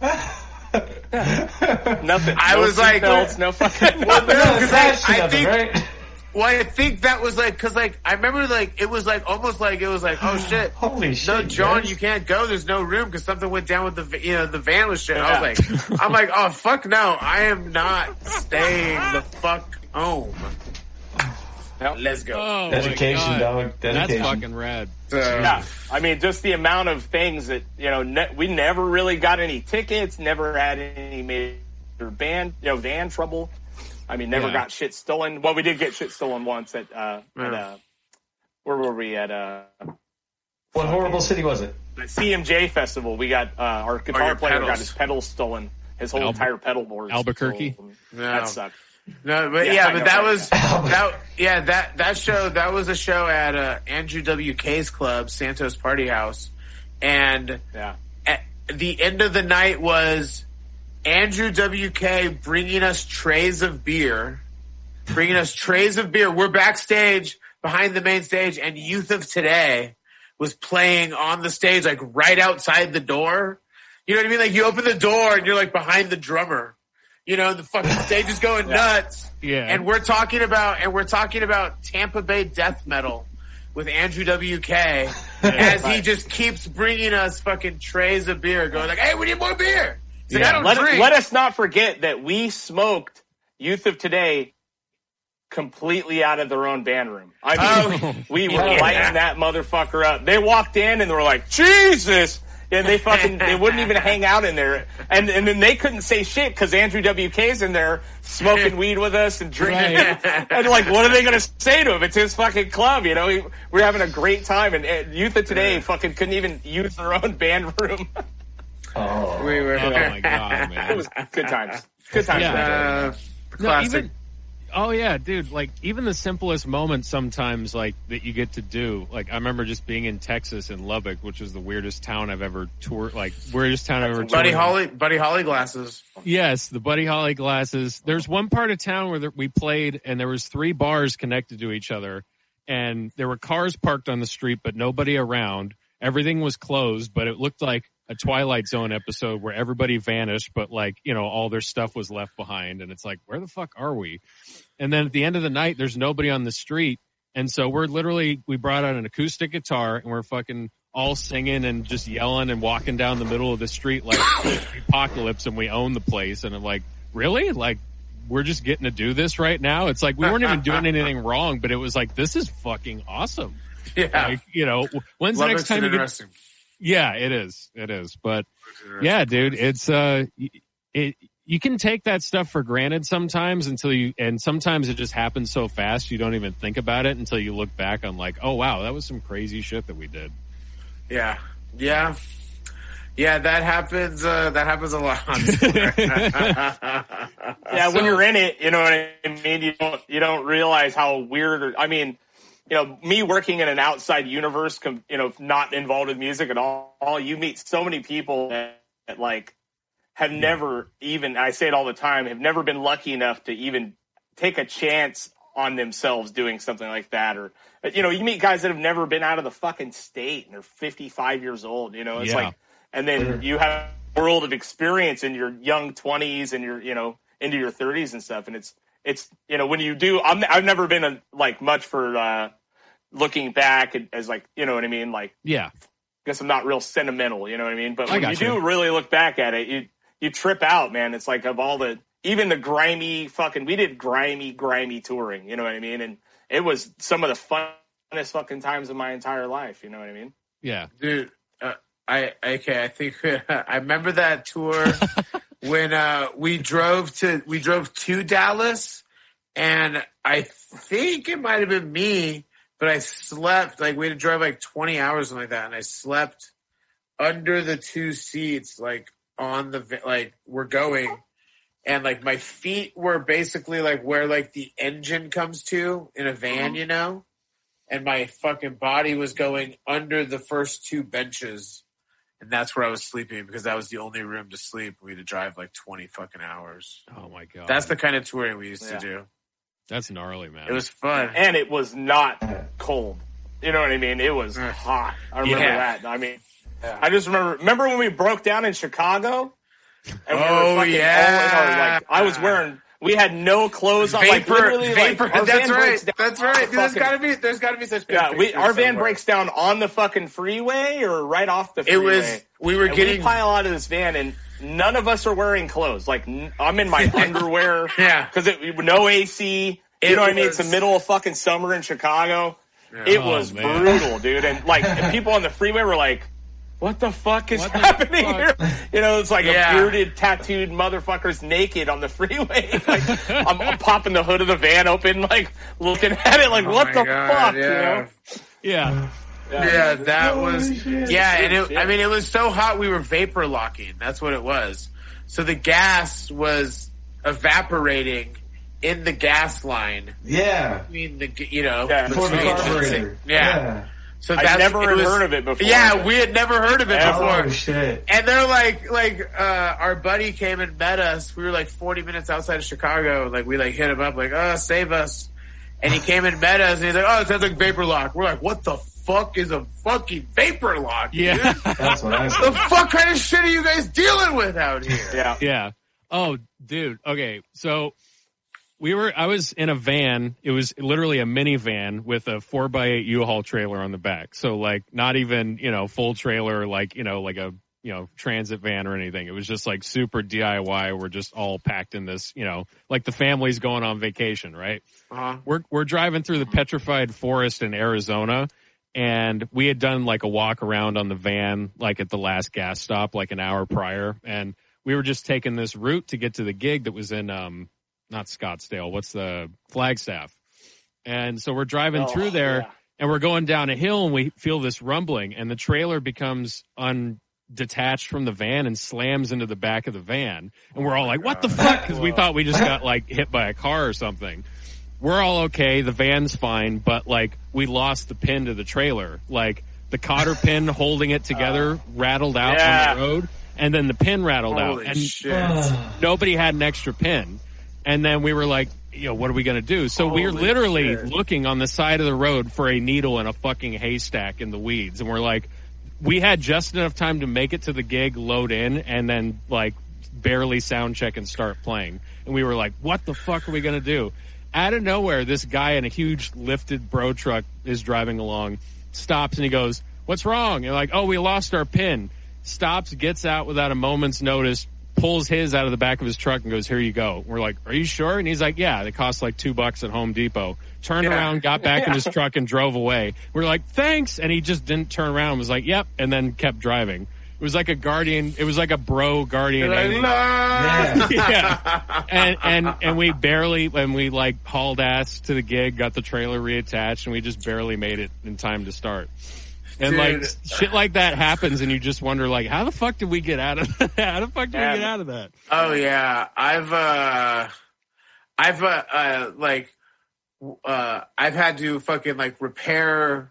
Nothing. I no was like- seatbelts, no fucking. Well, no, No, 'cause attached I, to I nothing, think right? Well, I think that was like because like I remember like it was like almost like it was like oh shit. Holy shit. No, John, guys. you can't go. There's no room because something went down with the you know the van was shit. I was like, I'm like, oh fuck no, I am not staying the fuck home. Yep. Let's go. Oh, my Dedication, God. dog. That's fucking rad. So, Yeah, I mean, just the amount of things that you know, ne- we never really got any tickets, never had any major band, you know, van trouble. I mean, never Yeah. got shit stolen. Well, we did get shit stolen once at, uh, at uh, where were we at? Uh, What horrible city was it? the CMJ festival. We got uh, our guitar your player got his pedals stolen. His whole Albu- entire pedal board. Albuquerque? stolen. No. That sucked. No, but Yeah, yeah, but that right, was that. Yeah, that that show that was a show at uh, Andrew WK's club, Santos Party House, and Yeah. at the end of the night was Andrew WK bringing us trays of beer, bringing us trays of beer. We're backstage behind the main stage, and Youth of Today was playing on the stage, like right outside the door. You know what I mean? Like you open the door and you're like behind the drummer. You know, the fucking stage is going nuts. Yeah. And we're talking about, and we're talking about Tampa Bay death metal with Andrew WK as he just keeps bringing us fucking trays of beer, going like, "Hey, we need more beer." He's like, Yeah. I don't Let, drink. let us not forget that we smoked Youth of Today completely out of their own band room. I mean, Oh, we were yeah. lighting that motherfucker up. They walked in and they were like, Jesus! And they fucking, they wouldn't even hang out in there. And, and then they couldn't say shit because Andrew WK's in there smoking weed with us and drinking. Right. And like, what are they going to say to him? It's his fucking club, you know? We, we're having a great time and, and Youth of Today fucking couldn't even use their own band room. Oh. we were. Oh my god, it was good times. Good times. Yeah. uh, No, classic. even oh yeah, dude. Like even the simplest moments sometimes, like that you get to do. Like I remember just being in Texas in Lubbock, which was the weirdest town I've ever toured. Like weirdest town I've ever toured. Buddy in. Holly, Buddy Holly glasses. Yes, the Buddy Holly glasses. There's one part of town where we played, and there was three bars connected to each other, and there were cars parked on the street, but nobody around. Everything was closed, but it looked like a Twilight Zone episode where everybody vanished, but like you know all their stuff was left behind, and it's like where the fuck are we? And then at the end of the night, there's nobody on the street, and so we're literally we brought out an acoustic guitar and we're fucking all singing and just yelling and walking down the middle of the street like apocalypse and we own the place. And I'm like really? Like we're just getting to do this right now? It's like we weren't even doing anything wrong but it was like this is fucking awesome. Yeah. like you know when's the next time you get. Yeah it is it is but yeah dude it's uh it you can take that stuff for granted sometimes until you and sometimes it just happens so fast you don't even think about it until you look back on like oh wow that was some crazy shit that we did Yeah. Yeah. Yeah, that happens. Uh, that happens a lot. Yeah, when you're in it, you know what I mean. You don't you don't realize how weird. Or, I mean, you know, me working in an outside universe, you know, not involved with music at all. You meet so many people that, that like have never even. I say it all the time. Have never been lucky enough to even take a chance on themselves doing something like that, or you know, you meet guys that have never been out of the fucking state and they're 55 years old. You know, it's Yeah. like, and then you have a world of experience in your young 20s and your, you know, into your 30s and stuff. And it's, it's, you know, when you do, I'm, I've never been a, like much for, uh, looking back as like, you know what I mean? Like yeah I guess I'm not real sentimental, you know what I mean? But when you gotcha. do really look back at it, you you trip out, man. It's like of all the even the grimy fucking we did grimy, grimy touring, you know what I mean? And it was some of the funnest fucking times of my entire life, you know what I mean? Yeah. dude. Uh, I okay. I think I remember that tour when uh, we drove to we drove to Dallas, and I think it might have been me, but I slept like we had to drive like twenty hours something like that, and I slept under the two seats, like on the like we're going. And like my feet were basically like where like the engine comes to in a van, mm-hmm. you know? and my fucking body was going under the first two benches. And that's where I was sleeping because that was the only room to sleep. We had to drive like 20 fucking hours. Oh my god. That's the kind of touring we used Yeah. to do. That's gnarly, man. It was fun. And it was not cold. You know what I mean? It was hot. I remember Yeah. that. I mean, Yeah. I just remember. Remember when we broke down in Chicago? And we Oh, fucking yeah. all in our, like, I was wearing. We had no clothes on. like Vapor, literally, vapor. Like, that's right. breaks down That's on right. the Dude, there's fucking- gotta be, there's gotta be such Yeah, we, pictures our van breaks down on the fucking freeway or right off the freeway. It was, we were And getting, we pile out of this van and none of us are wearing clothes. Like n- I'm in my underwear. Yeah. Because it no AC. You It know what I mean? It's the middle of fucking summer in Chicago. It Oh, was man. brutal, dude. And like and people on the freeway were like, "What the fuck is What happening fuck? here?" You know, it's like Yeah. a bearded, tattooed motherfuckers naked on the freeway. Like, I'm, I'm popping the hood of the van open, like looking at it, like, Oh "What the God, fuck?" You yeah. know? yeah. yeah, that Holy was, shit. yeah, and it, Shit. I mean, it was so hot we were vapor locking. That's what it was. So the gas was evaporating in the gas line. Yeah. I mean, the you know, Yeah. For the between- carburetor. Yeah. So I that's never had was- heard of it before. Yeah, we had never heard of it Ever. before. Oh shit. And they're like, like, uh, our buddy came and met us. We were like 40 minutes outside of Chicago. Like, we like hit him up, like, oh, save us. And he came and met us and he's like, oh, it sounds like vapor lock. We're like, what the fuck is a fucking vapor lock? dude? Yeah. That's what I the fuck kind of shit are you guys dealing with out here? Yeah. Yeah. Oh, dude. Okay. So we were, I was in a van. It was literally a minivan with a four by eight U-Haul trailer on the back. So like not even, you know, full trailer, like, you know, like a, you know, transit van or anything. It was just like super DIY. We're just all packed in this, you know, like the family's going on vacation, right? Uh-huh. we're we're driving through the petrified forest in Arizona and we had done like a walk around on the van like at the last gas stop like an hour prior and we were just taking this route to get to the gig that was in um not Scottsdale what's the Flagstaff and so we're driving Oh, through there yeah. and we're going down a hill and we feel this rumbling and the trailer becomes undetached from the van and slams into the back of the van and we're all like what the fuck because we thought we just got like hit by a car or something we're all okay the van's fine but like we lost the pin to the trailer like the cotter pin holding it together rattled out Yeah. on the road and then the pin rattled out and shit. nobody had an extra pin. And then we were like, you know, what are we going to do? So we are literally shit. looking on the side of the road for a needle in a fucking haystack in the weeds. And we're like, we had just enough time to make it to the gig, load in, and then like barely sound check and start playing. And we were like, what the fuck are we going to do? Out of nowhere, this guy in a huge lifted bro truck is driving along, stops and he goes, what's wrong? And like, oh, we lost our pin. Stops, gets out without a moment's notice, pulls his out of the back of his truck and goes, here you go. We're like, are you sure? And he's like, yeah, they cost like two bucks at Home Depot. Turned Yeah. around, got back in his truck and drove away. We're like, thanks. And he just didn't turn around and was like, yep. And then kept driving. It was like a guardian. It was like a bro guardian. Like. "No." Yeah. yeah. And, and, and we barely, when we like hauled ass to the gig, got the trailer reattached and we just barely made it in time to start. And like shit like that happens and you just wonder like, how the fuck did we get out of that? How the fuck did we get out of that? Oh yeah, I've uh, I've uh, uh like uh, I've had to fucking like repair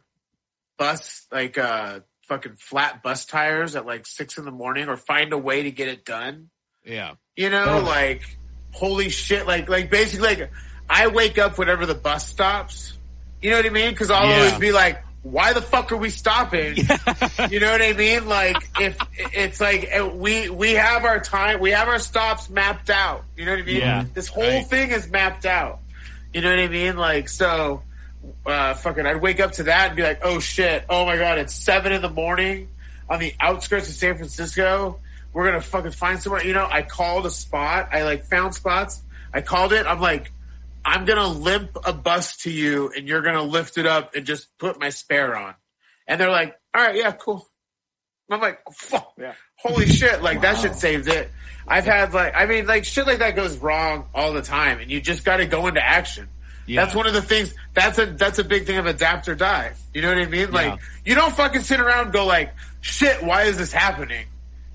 bus like uh fucking flat bus tires at like six in the morning or find a way to get it done. Yeah. You know, Oh. like holy shit, like like basically like I wake up whenever the bus stops. You know what I mean? Because I'll Yeah. always be like, why the fuck are we stopping? You know what I mean? Like if it's like uh, we we have our time, we have our stops mapped out. You know what I mean? Yeah, this whole right. thing is mapped out. You know what I mean? Like so, uh, fucking, I'd wake up to that and be like, oh shit, oh my god, it's seven in the morning. on the outskirts of San Francisco. We're gonna fucking find somewhere. You know, I called a spot. I like found spots. I called it. I'm like, I'm gonna limp a bus to you, and you're gonna lift it up and just put my spare on. And they're like, all right, yeah, cool. I'm like, fuck, Yeah. holy shit, like that shit saved it. I've had like, I mean, like shit like that goes wrong all the time, and you just got to go into action. Yeah. That's one of the things. That's a that's a big thing of adapt or die. You know what I mean? Like Yeah. you don't fucking sit around and go like, shit, why is this happening?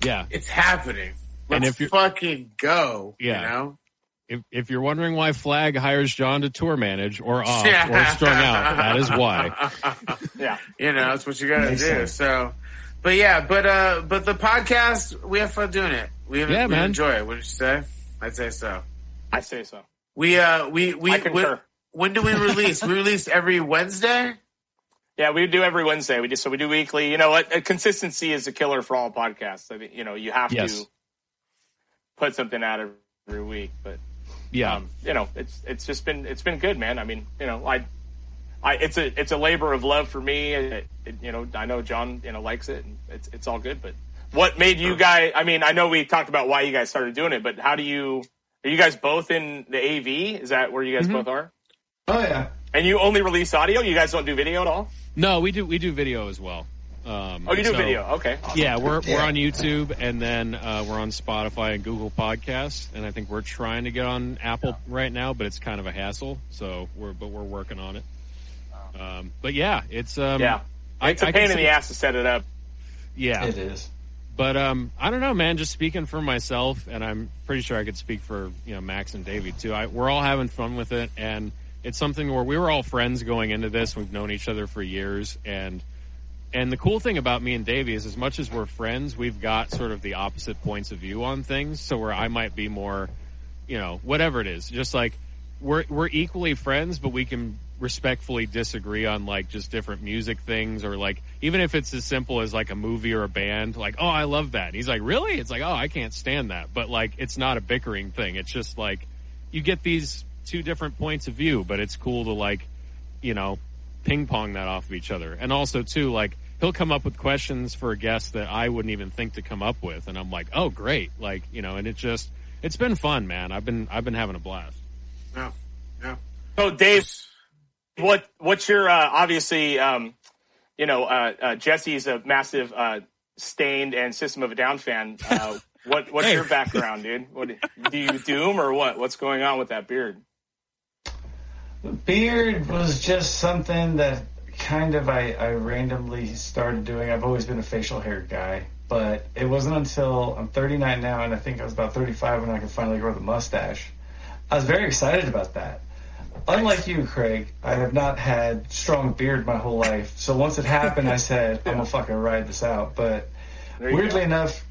Yeah. It's happening. And Let's if you're- fucking go. Yeah. You know? If, if you're wondering why Flag hires John to tour manage or off or strung out, that is why. Yeah. You know, that's what you gotta Makes do. sense. So, but yeah, but uh, but the podcast, we have fun doing it. We, have, Yeah, we man. enjoy it. Wouldn't you say? I'd say so. I say so. We uh, we we I concur. when, when do we release? we release every Wednesday. Yeah, we do every Wednesday. We do so we do weekly. You know what? Uh, Consistency is a killer for all podcasts. I mean, you know, you have Yes. to put something out every week. But Yeah. um, you know, it's it's just been it's been good, man. I mean, you know, I, I it's a it's a labor of love for me. It, it, you know, I know John, you know, likes it, and it's it's all good. But what made you guys? I mean, I know we talked about why you guys started doing it, but how do you? Are you guys both in the AV? Is that where you guys both are? Oh yeah. And you only release audio? You guys don't do video at all? No, we do we do video as well. Um, Oh, you do so- video? Okay. Yeah, we're we're on YouTube and then uh, we're on Spotify and Google Podcasts, and I think we're trying to get on Apple right now, but it's kind of a hassle. So we're but we're working on it. Um, but yeah, it's um, Yeah. I, It's a I pain in the ass to set it up. Yeah, It is. but um, I don't know, man. Just speaking for myself, and I'm pretty sure I could speak for you know Max and Davey too. I, we're all having fun with it, and it's something where we were all friends going into this. We've known each other for years, and and the cool thing about me and Davey is, as much as we're friends, we've got sort of the opposite points of view on things. So where I might be more, you know, whatever it is, just like we're we're equally friends, but we can respectfully disagree on like just different music things or like even if it's as simple as like a movie or a band like oh i love that. And he's like really? It's like oh i can't stand that. But like it's not a bickering thing. It's just like you get these two different points of view but it's cool to like you know ping pong that off of each other. And also too like he'll come up with questions for a guest that i wouldn't even think to come up with and i'm like oh great like you know and it just it's been fun man i've been i've been having a blast Yeah, yeah. So, Dave, what what's your uh, obviously, um, you know, uh, uh, Jesse's a massive uh, Staind and System of a Down fan. Uh, what what's Hey. your background, dude? What do you doom or what? What's going on with that beard? The beard was just something that kind of I, I randomly started doing. I've always been a facial hair guy, but it wasn't until I'm 39 now, and I think I was about 35 when I could finally grow the mustache. I was very excited about that. Unlike you, Craig, I have not had strong beard my whole life. So once it happened, I said, I'm gonna fucking ride this out. But weirdly go. enough,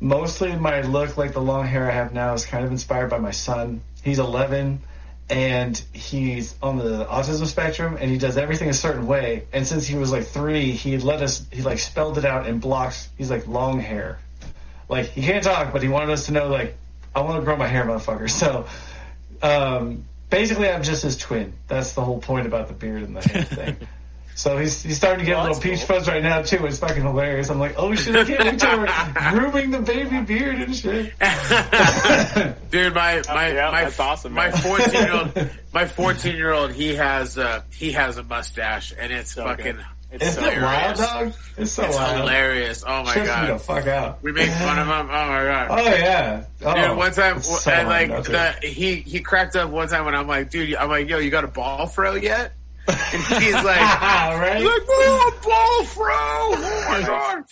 mostly my look, like the long hair I have now, is kind of inspired by my son. He's 11 and he's on the autism spectrum and he does everything a certain way. And since he was like three, he let us, he like spelled it out in blocks. He's like long hair. Like he can't talk, but he wanted us to know like, I want to grow my hair, motherfucker. So, um, basically I'm just his twin. That's the whole point about the beard and the hair thing. So he's he's starting to get Well, a little peach cool. fuzz right now too. It's fucking hilarious. I'm like, oh shit, I can't wait till we're grooming the baby beard and shit. Dude, my my yeah, my that's awesome, My fourteen year old, my fourteen year old, he has uh he has a mustache, and it's So fucking good. It's Isn't so it wild, hilarious. dog? It's so it's wild. hilarious. Oh my Trips me the god, fuck out. we make fun of him. Oh my god. Oh yeah. Oh, Dude, one time, so and like the, he he cracked up one time when I'm like, dude, I'm like, yo, you got a ball fro yet? And he's like, right? like, oh, a ball fro. Oh my god.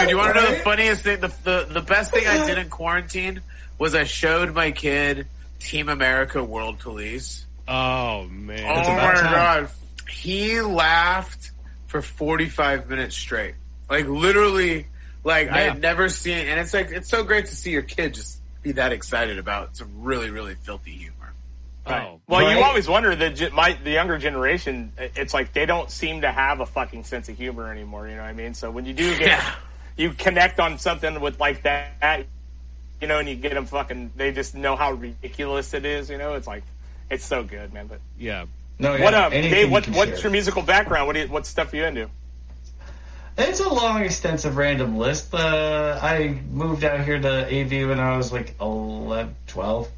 Dude, you want to know the funniest thing? The, the the best thing I did in quarantine was I showed my kid Team America World Police. oh man Oh It's my time. god, he laughed for 45 minutes straight. Like literally, like I had never seen. And it's like it's so great to see your kid just be that excited about some really really filthy humor. Oh Well, you always wonder that my the younger generation. It's like they don't seem to have a fucking sense of humor anymore. You know what I mean? So when you do get Yeah. you connect on something with like that, you know, and you get them fucking. They just know how ridiculous it is. You know, it's like it's so good, man. But yeah No, yeah, what um, anything Dave? What can what's share. your musical background? What do you, what stuff are you into? It's a long, extensive, random list. Uh, I moved out here to AV when I was like 11, 12.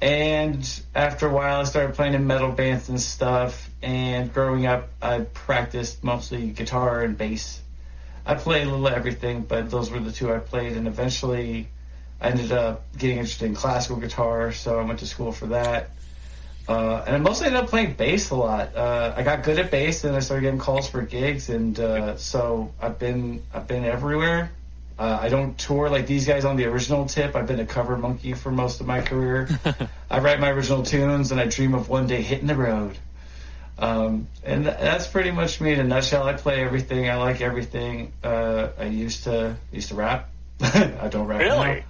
And after a while, I started playing in metal bands and stuff. And growing up, I practiced mostly guitar and bass. I played a little everything, but those were the two I played. And eventually, I ended up getting interested in classical guitar, so I went to school for that. Uh, and I mostly ended up playing bass a lot. Uh, I got good at bass, and I started getting calls for gigs, and uh, so I've been I've been everywhere. Uh, I don't tour like these guys on the original tip. I've been a cover monkey for most of my career. I write my original tunes, and I dream of one day hitting the road. Um, and th- that's pretty much me in a nutshell. I play everything. I like everything. Uh, I used to used to rap. I don't rap Really? now.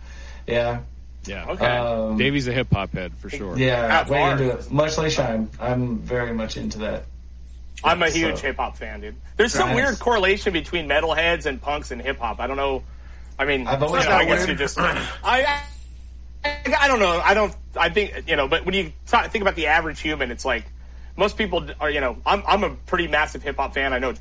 Yeah, Yeah. Okay. um, Davey's a hip hop head for sure. yeah, That's way hard. into it. Much like Shine, I'm very much into that. I'm a huge so- hip hop fan, dude. There's some Nice. weird correlation between metalheads and punks and hip hop. I don't know. I mean, I've always you know, I guess weird. you just. I, I I don't know. I don't. I think you know. But when you talk, think about the average human, it's like most people are. You know, I'm I'm a pretty massive hip hop fan. I know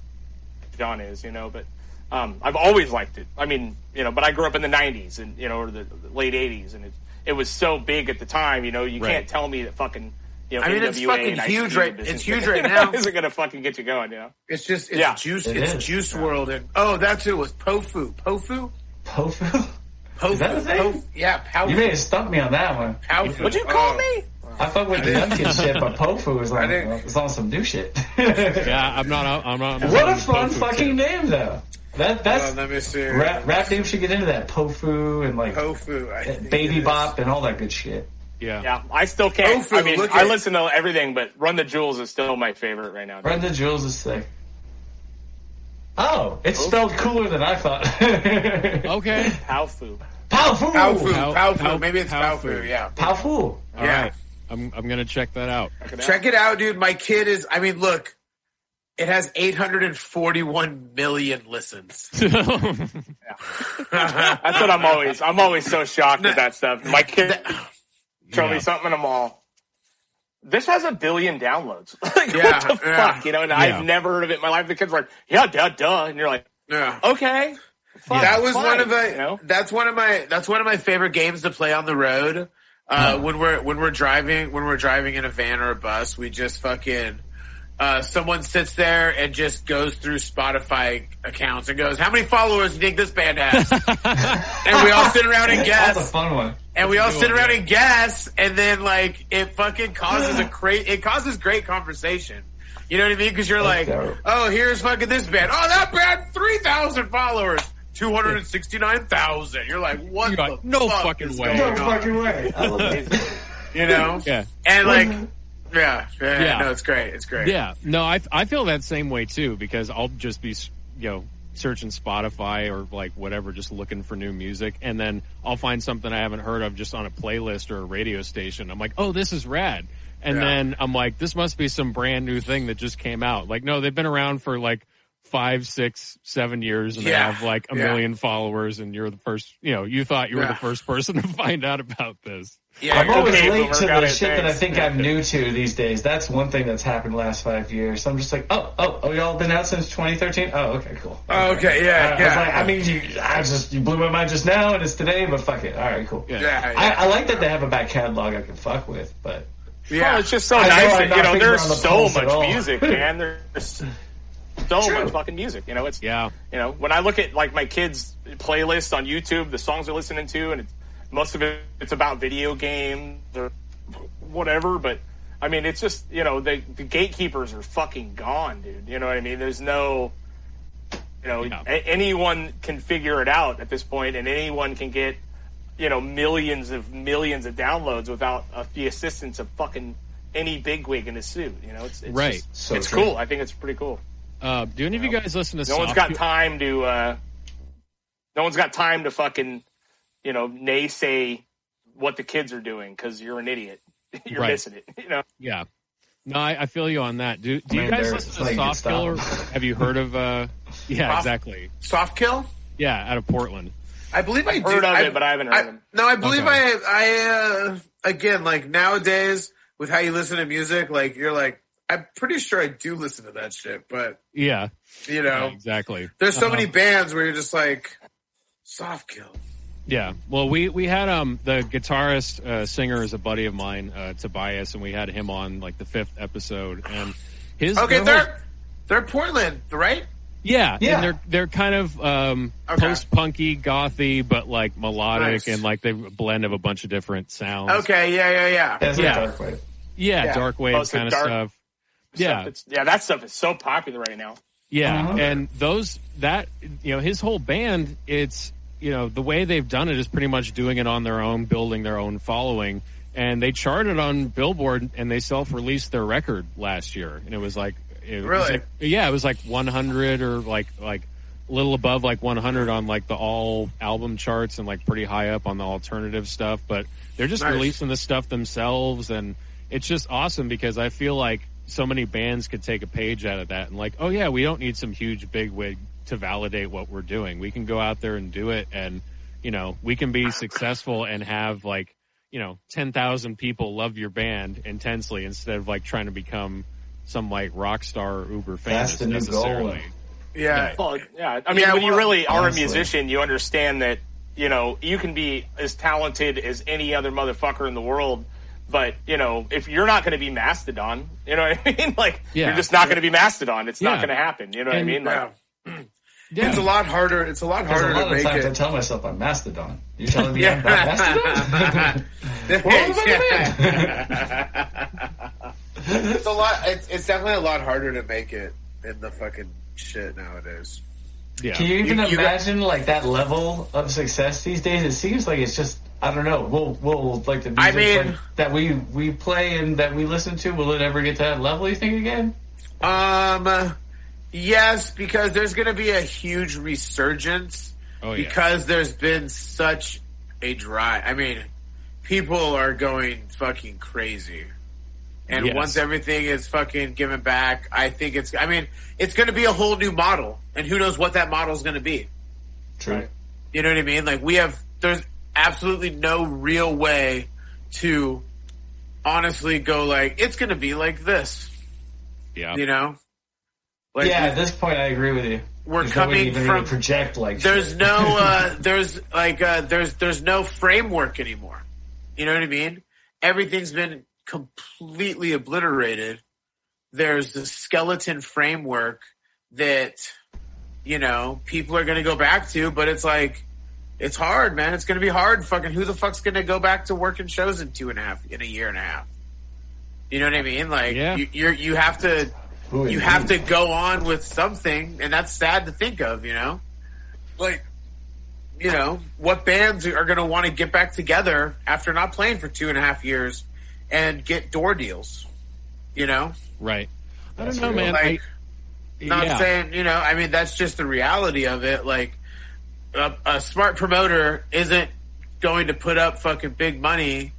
John is. You know, but. Um, I've always liked it. I mean, you know, but I grew up in the '90s and you know, or the, the late '80s, and it it was so big at the time. You know, you Right. can't tell me that fucking you know I mean, it's fucking huge right- isn't- it's huge right now. isn't gonna fucking get you going. You know. It's just it's Yeah. juice. It it's is. juice world, and oh, that's who it was. Pofu, Pofu, Pofu? Pofu. Is that his name? Pofu. Yeah, Pofu. You may have stumped me on that one. Pofu. What'd you call Oh. me? I fuck with the young kid shit, but Pofu is like on, didn't- uh, it's on some new shit. Yeah, I'm not. I'm not. What a fun Tofu fucking name, though. That that's Oh, let me see. rap, rap names should get into that. Pofu and like Pofu. I Baby. Bop and all that good shit. Yeah. Yeah, I still can't. Tofu, I mean, I at- listen to everything, but Run the Jewels is still my favorite right now. Run the Jewels is sick. Oh, it's Pofu. spelled cooler than I thought. Okay. Powfu. Pofu. Pofu. Pow- Pofu. Pow- Maybe it's Pofu. Pofu. Yeah. Pofu. All Yeah. right. I'm I'm gonna check that out. Check it out, dude. My kid is. I mean, look. It has 841 million listens. That's what I'm always. I'm always so shocked at that stuff. My kid show Yeah. me something, and I'm all. This has a billion downloads. like, Yeah, what the yeah. fuck? You know, and Yeah. I've never heard of it in my life. The kids were like, yeah, duh, duh. And you're like, Yeah. okay. Fuck, that was fine, one of the you know? that's one of my that's one of my favorite games to play on the road uh, when we're when we're driving when we're driving in a van or a bus we just fucking uh, someone sits there and just goes through Spotify accounts and goes how many followers do you think this band has and we all sit around and guess. That's a fun one. and we all sit around and guess and then like it fucking causes a great it causes great conversation you know what I mean? Because you're like, That's dope. oh, here's fucking this band. Oh, that band, 3,000 followers. 269,000. You're like, what You're the like, no fuck fucking is way. No on? fucking way. I love that. You know? Yeah. And like, yeah, yeah, Yeah. no, it's great. It's great. Yeah, no, I I feel that same way too because I'll just be you know searching Spotify or like whatever, just looking for new music, and then I'll find something I haven't heard of just on a playlist or a radio station. I'm like, oh, this is rad, and Yeah. then I'm like, this must be some brand new thing that just came out. Like, no, they've been around for like five, six, seven years, and Yeah. they have like a Yeah. million followers, and you're the first. You know, you thought you were the first person to find out about this. Yeah, I'm always okay, late to the it, shit that I thanks. think I'm new to these days. That's one thing that's happened the last five years. So I'm just like, oh, oh, oh, y'all been out since 2013? Oh, okay, cool. Oh, okay, yeah, I, I was yeah. like, I mean, you, I just you blew my mind just now, and it's today, but fuck it. All right, cool. Yeah. yeah, yeah. I, I like that they have a back catalog I can fuck with, but yeah. Well, it's just so I nice I'm that, you know, there's the so much music, man. There's so True. much fucking music. You know, it's, Yeah, you know, when I look at like my kids' playlist on YouTube, the songs they're listening to, and it's, most of it it's about video games or whatever. But I mean, it's just you know the the gatekeepers are fucking gone, dude. You know what I mean? There's no, you know, Yeah. a- anyone can figure it out at this point, and anyone can get you know millions of millions of downloads without uh, the assistance of fucking any bigwig in a suit. You know, it's, it's Right. just- So it's true. cool. I think it's pretty cool. uh, do any of you guys listen to? No one's got time to. uh No one's got time to fucking, you know, naysay what the kids are doing because you're an idiot. you're Right. missing it. You know. Yeah. No, I, I feel you on that. Do do you guys listen to Soft style. Killer? Have you heard of uh yeah, Soft- exactly. Soft kill? Yeah, out of Portland. I believe I Heard do. of I, it, but I haven't heard I, of it. No, I believe Okay. I, I, uh, again, like nowadays with how you listen to music, like you're like, I'm pretty sure I do listen to that shit, but Yeah, you know, yeah, exactly. there's so Uh-huh. many bands where you're just like soft kill. Yeah. Well, we we had um the guitarist uh, singer is a buddy of mine, uh, Tobias, and we had him on like the fifth episode, and his Okay, their they're they're Portland, right? yeah, Yeah. and they're they're kind of um Okay. post punky, gothy, but like melodic Nice. and like they blend of a bunch of different sounds. Okay, yeah, yeah, yeah. That's Yeah. dark wave. Yeah, Yeah. dark wave Oh, kind of stuff. Stuff Yeah, that's- yeah, that stuff is so popular right now. Yeah, Uh-huh. and those that you know his whole band, it's you know the way they've done it is pretty much doing it on their own, building their own following, and they charted on Billboard and they self-released their record last year, and it was like it was Really? like- yeah, it was like 100 or like like a little above like 100 on like the all album charts and like pretty high up on the alternative stuff, but they're just Nice. releasing the stuff themselves and it's just awesome because I feel like so many bands could take a page out of that and like, oh yeah, we don't need some huge big wig to validate what we're doing. We can go out there and do it and, you know, we can be successful and have like, you know, 10,000 people love your band intensely instead of like trying to become some like rock star or uber famous the new goal. necessarily. Yeah. Well, yeah. I mean, Yeah, when you really are a musician, you understand that you know you can be as talented as any other motherfucker in the world. But you know, if you're not going to be Mastodon, you know what I mean? Like Yeah. you're just not going to be Mastodon. It's Yeah. not going to happen. You know what And- I mean? Like, Yeah. Yeah. It's a lot harder. It's a lot There's a harder lot to of make times I it. tell myself I'm Mastodon. You're telling me I'm not Mastodon? it's a lot. It's, it's definitely a lot harder to make it in the fucking shit nowadays. Yeah. Can you even You- you got- imagine like that level of success these days? It seems like it's just I don't know. We'll we'll like the I music mean- like, that we we play and that we listen to? Will it ever get to that level? You think again? Um, yes, because there's going to be a huge resurgence Oh, yeah. because there's been such a dry. I mean, people are going fucking crazy. And Yes. once everything is fucking given back, I think it's, I mean, it's going to be a whole new model. And who knows what that model is going to be. True. Right. You know what I mean? Like we have, there's absolutely no real way to honestly go like, it's going to be like this, yeah. you know? Like yeah, at this point, I agree with you. we're There's no way to coming even from, really project like there's shit. no, uh, there's like, uh, there's, there's no framework anymore. You know what I mean? Everything's been completely obliterated. There's the skeleton framework that, you know, people are going to go back to, but it's like, it's hard, man. It's going to be hard. Fucking who the fuck's going to go back to working shows in two and a half, in a year and a half? You know what I mean? Like, Yeah. you, you're, you have to, Who you have to go on with something, and that's sad to think of, you know? Like, you know, what bands are going to want to get back together after not playing for two and a half years and get door deals? You know? Right. I don't know, man. Like, I, Not yeah. saying, you know, I mean, that's just the reality of it. Like, a, a smart promoter isn't going to put up fucking big money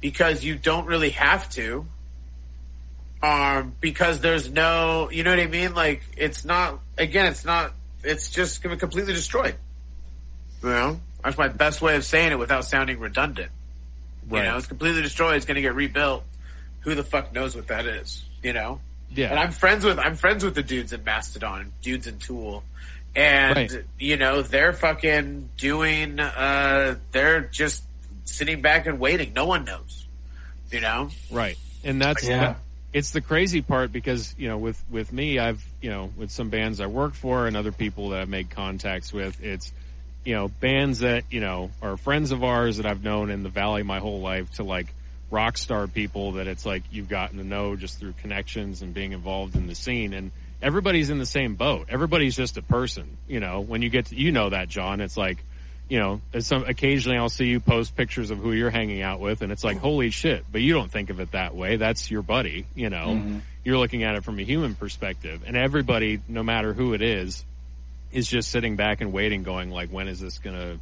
because you don't really have to. Um, because there's no, you know what I mean? Like, it's not, again, it's not, it's just gonna be completely destroyed. You know? That's my best way of saying it without sounding redundant. right. You know, it's completely destroyed. It's gonna get rebuilt. Who the fuck knows what that is? You know? yeah. And I'm friends with I'm friends with the dudes in Mastodon, dudes in Tool, and Right. you know they're fucking doing. uh They're just sitting back and waiting. No one knows. You know. Right. And that's Yeah. that- it's the crazy part because, you know, with with me I've, you know, with some bands I work for and other people that I've made contacts with, it's you know, bands that, you know, are friends of ours that I've known in the valley my whole life to like rock star people that it's like you've gotten to know just through connections and being involved in the scene. And everybody's in the same boat. Everybody's just a person, you know, when you get to, you know that John, it's like you know, as some occasionally I'll see you post pictures of who you're hanging out with, and it's like, holy shit! But you don't think of it that way. That's your buddy. You know, Mhm. you're looking at it from a human perspective, and everybody, no matter who it is, is just sitting back and waiting, going like, when is this gonna,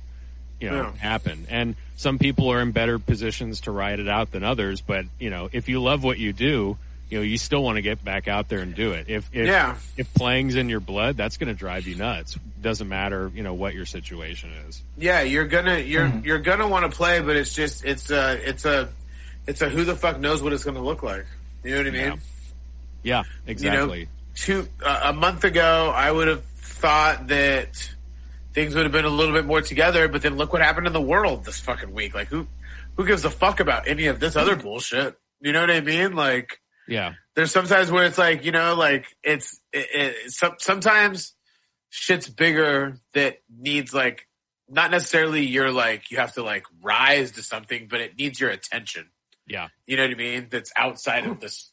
you know, Yeah. happen? And some people are in better positions to ride it out than others. But you know, if you love what you do, you know, you still want to get back out there and do it. If if Yeah. if playing's in your blood, that's going to drive you nuts. Doesn't matter, you know, what your situation is. Yeah, you're gonna you're Mhm. you're gonna want to play, but it's just it's a it's a it's a who the fuck knows what it's gonna look like. You know what I mean? Yeah, exactly. Two uh, a month ago, I would have thought that things would have been a little bit more together, but then look what happened in the world this fucking week. Like who who gives a fuck about any of this other bullshit? You know what I mean? Like yeah, there's sometimes where it's like you know, like it's it, it, some, sometimes shit's bigger that needs like not necessarily you're like you have to like rise to something, but it needs your attention. yeah, You know what I mean? That's outside of this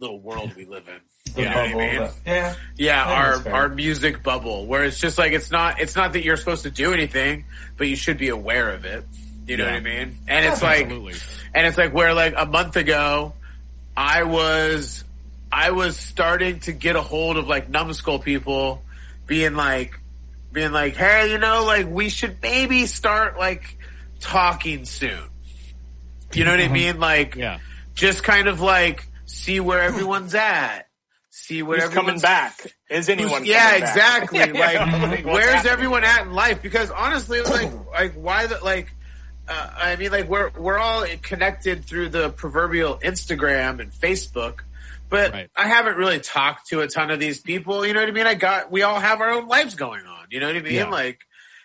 little world we live in. The You know what I mean? yeah. Yeah, Yeah, our our music bubble, where it's just like it's not it's not that you're supposed to do anything, but you should be aware of it. You know Yeah. what I mean? And it's like absolutely. and it's like where like a month ago, I was I was starting to get a hold of like numbskull people being like being like, hey, you know, like we should maybe start like talking soon. You know what I mm-hmm. mean? Like Yeah, just kind of like see where everyone's at. See what Who's coming back? Is anyone? Yeah, coming back? exactly. Like, like, where's happening? everyone at in life? Because honestly, like, like why the like? Uh, I mean, like we're we're all connected through the proverbial Instagram and Facebook, but Right. I haven't really talked to a ton of these people. You know what I mean? I got we all have our own lives going on. You know what I mean? Yeah. Like,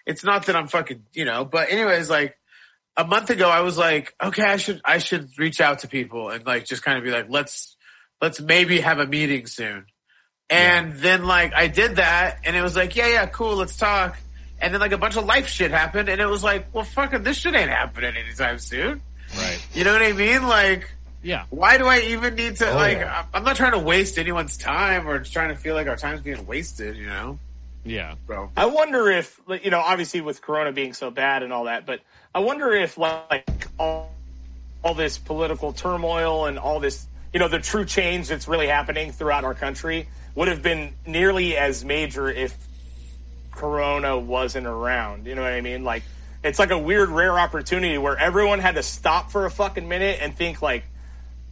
it's not that I'm fucking you know, but anyways, like a month ago, I was like, okay, I should I should reach out to people and like just kind of be like, let's let's maybe have a meeting soon. And then like I did that and it was like, yeah, yeah, cool, let's talk. And then like a bunch of life shit happened and it was like, well fucking this shit ain't happening anytime soon. right. You know what I mean? Like Yeah, why do I even need to Oh, like yeah. I'm- I'm not trying to waste anyone's time or trying to feel like our time's being wasted, you know? yeah, Bro. I wonder if, you know, obviously with Corona being so bad and all that, but I wonder if like all, all this political turmoil and all this, you know, the true change that's really happening throughout our country would have been nearly as major if Corona wasn't around. You know what I mean? Like, it's like a weird, rare opportunity where everyone had to stop for a fucking minute and think like,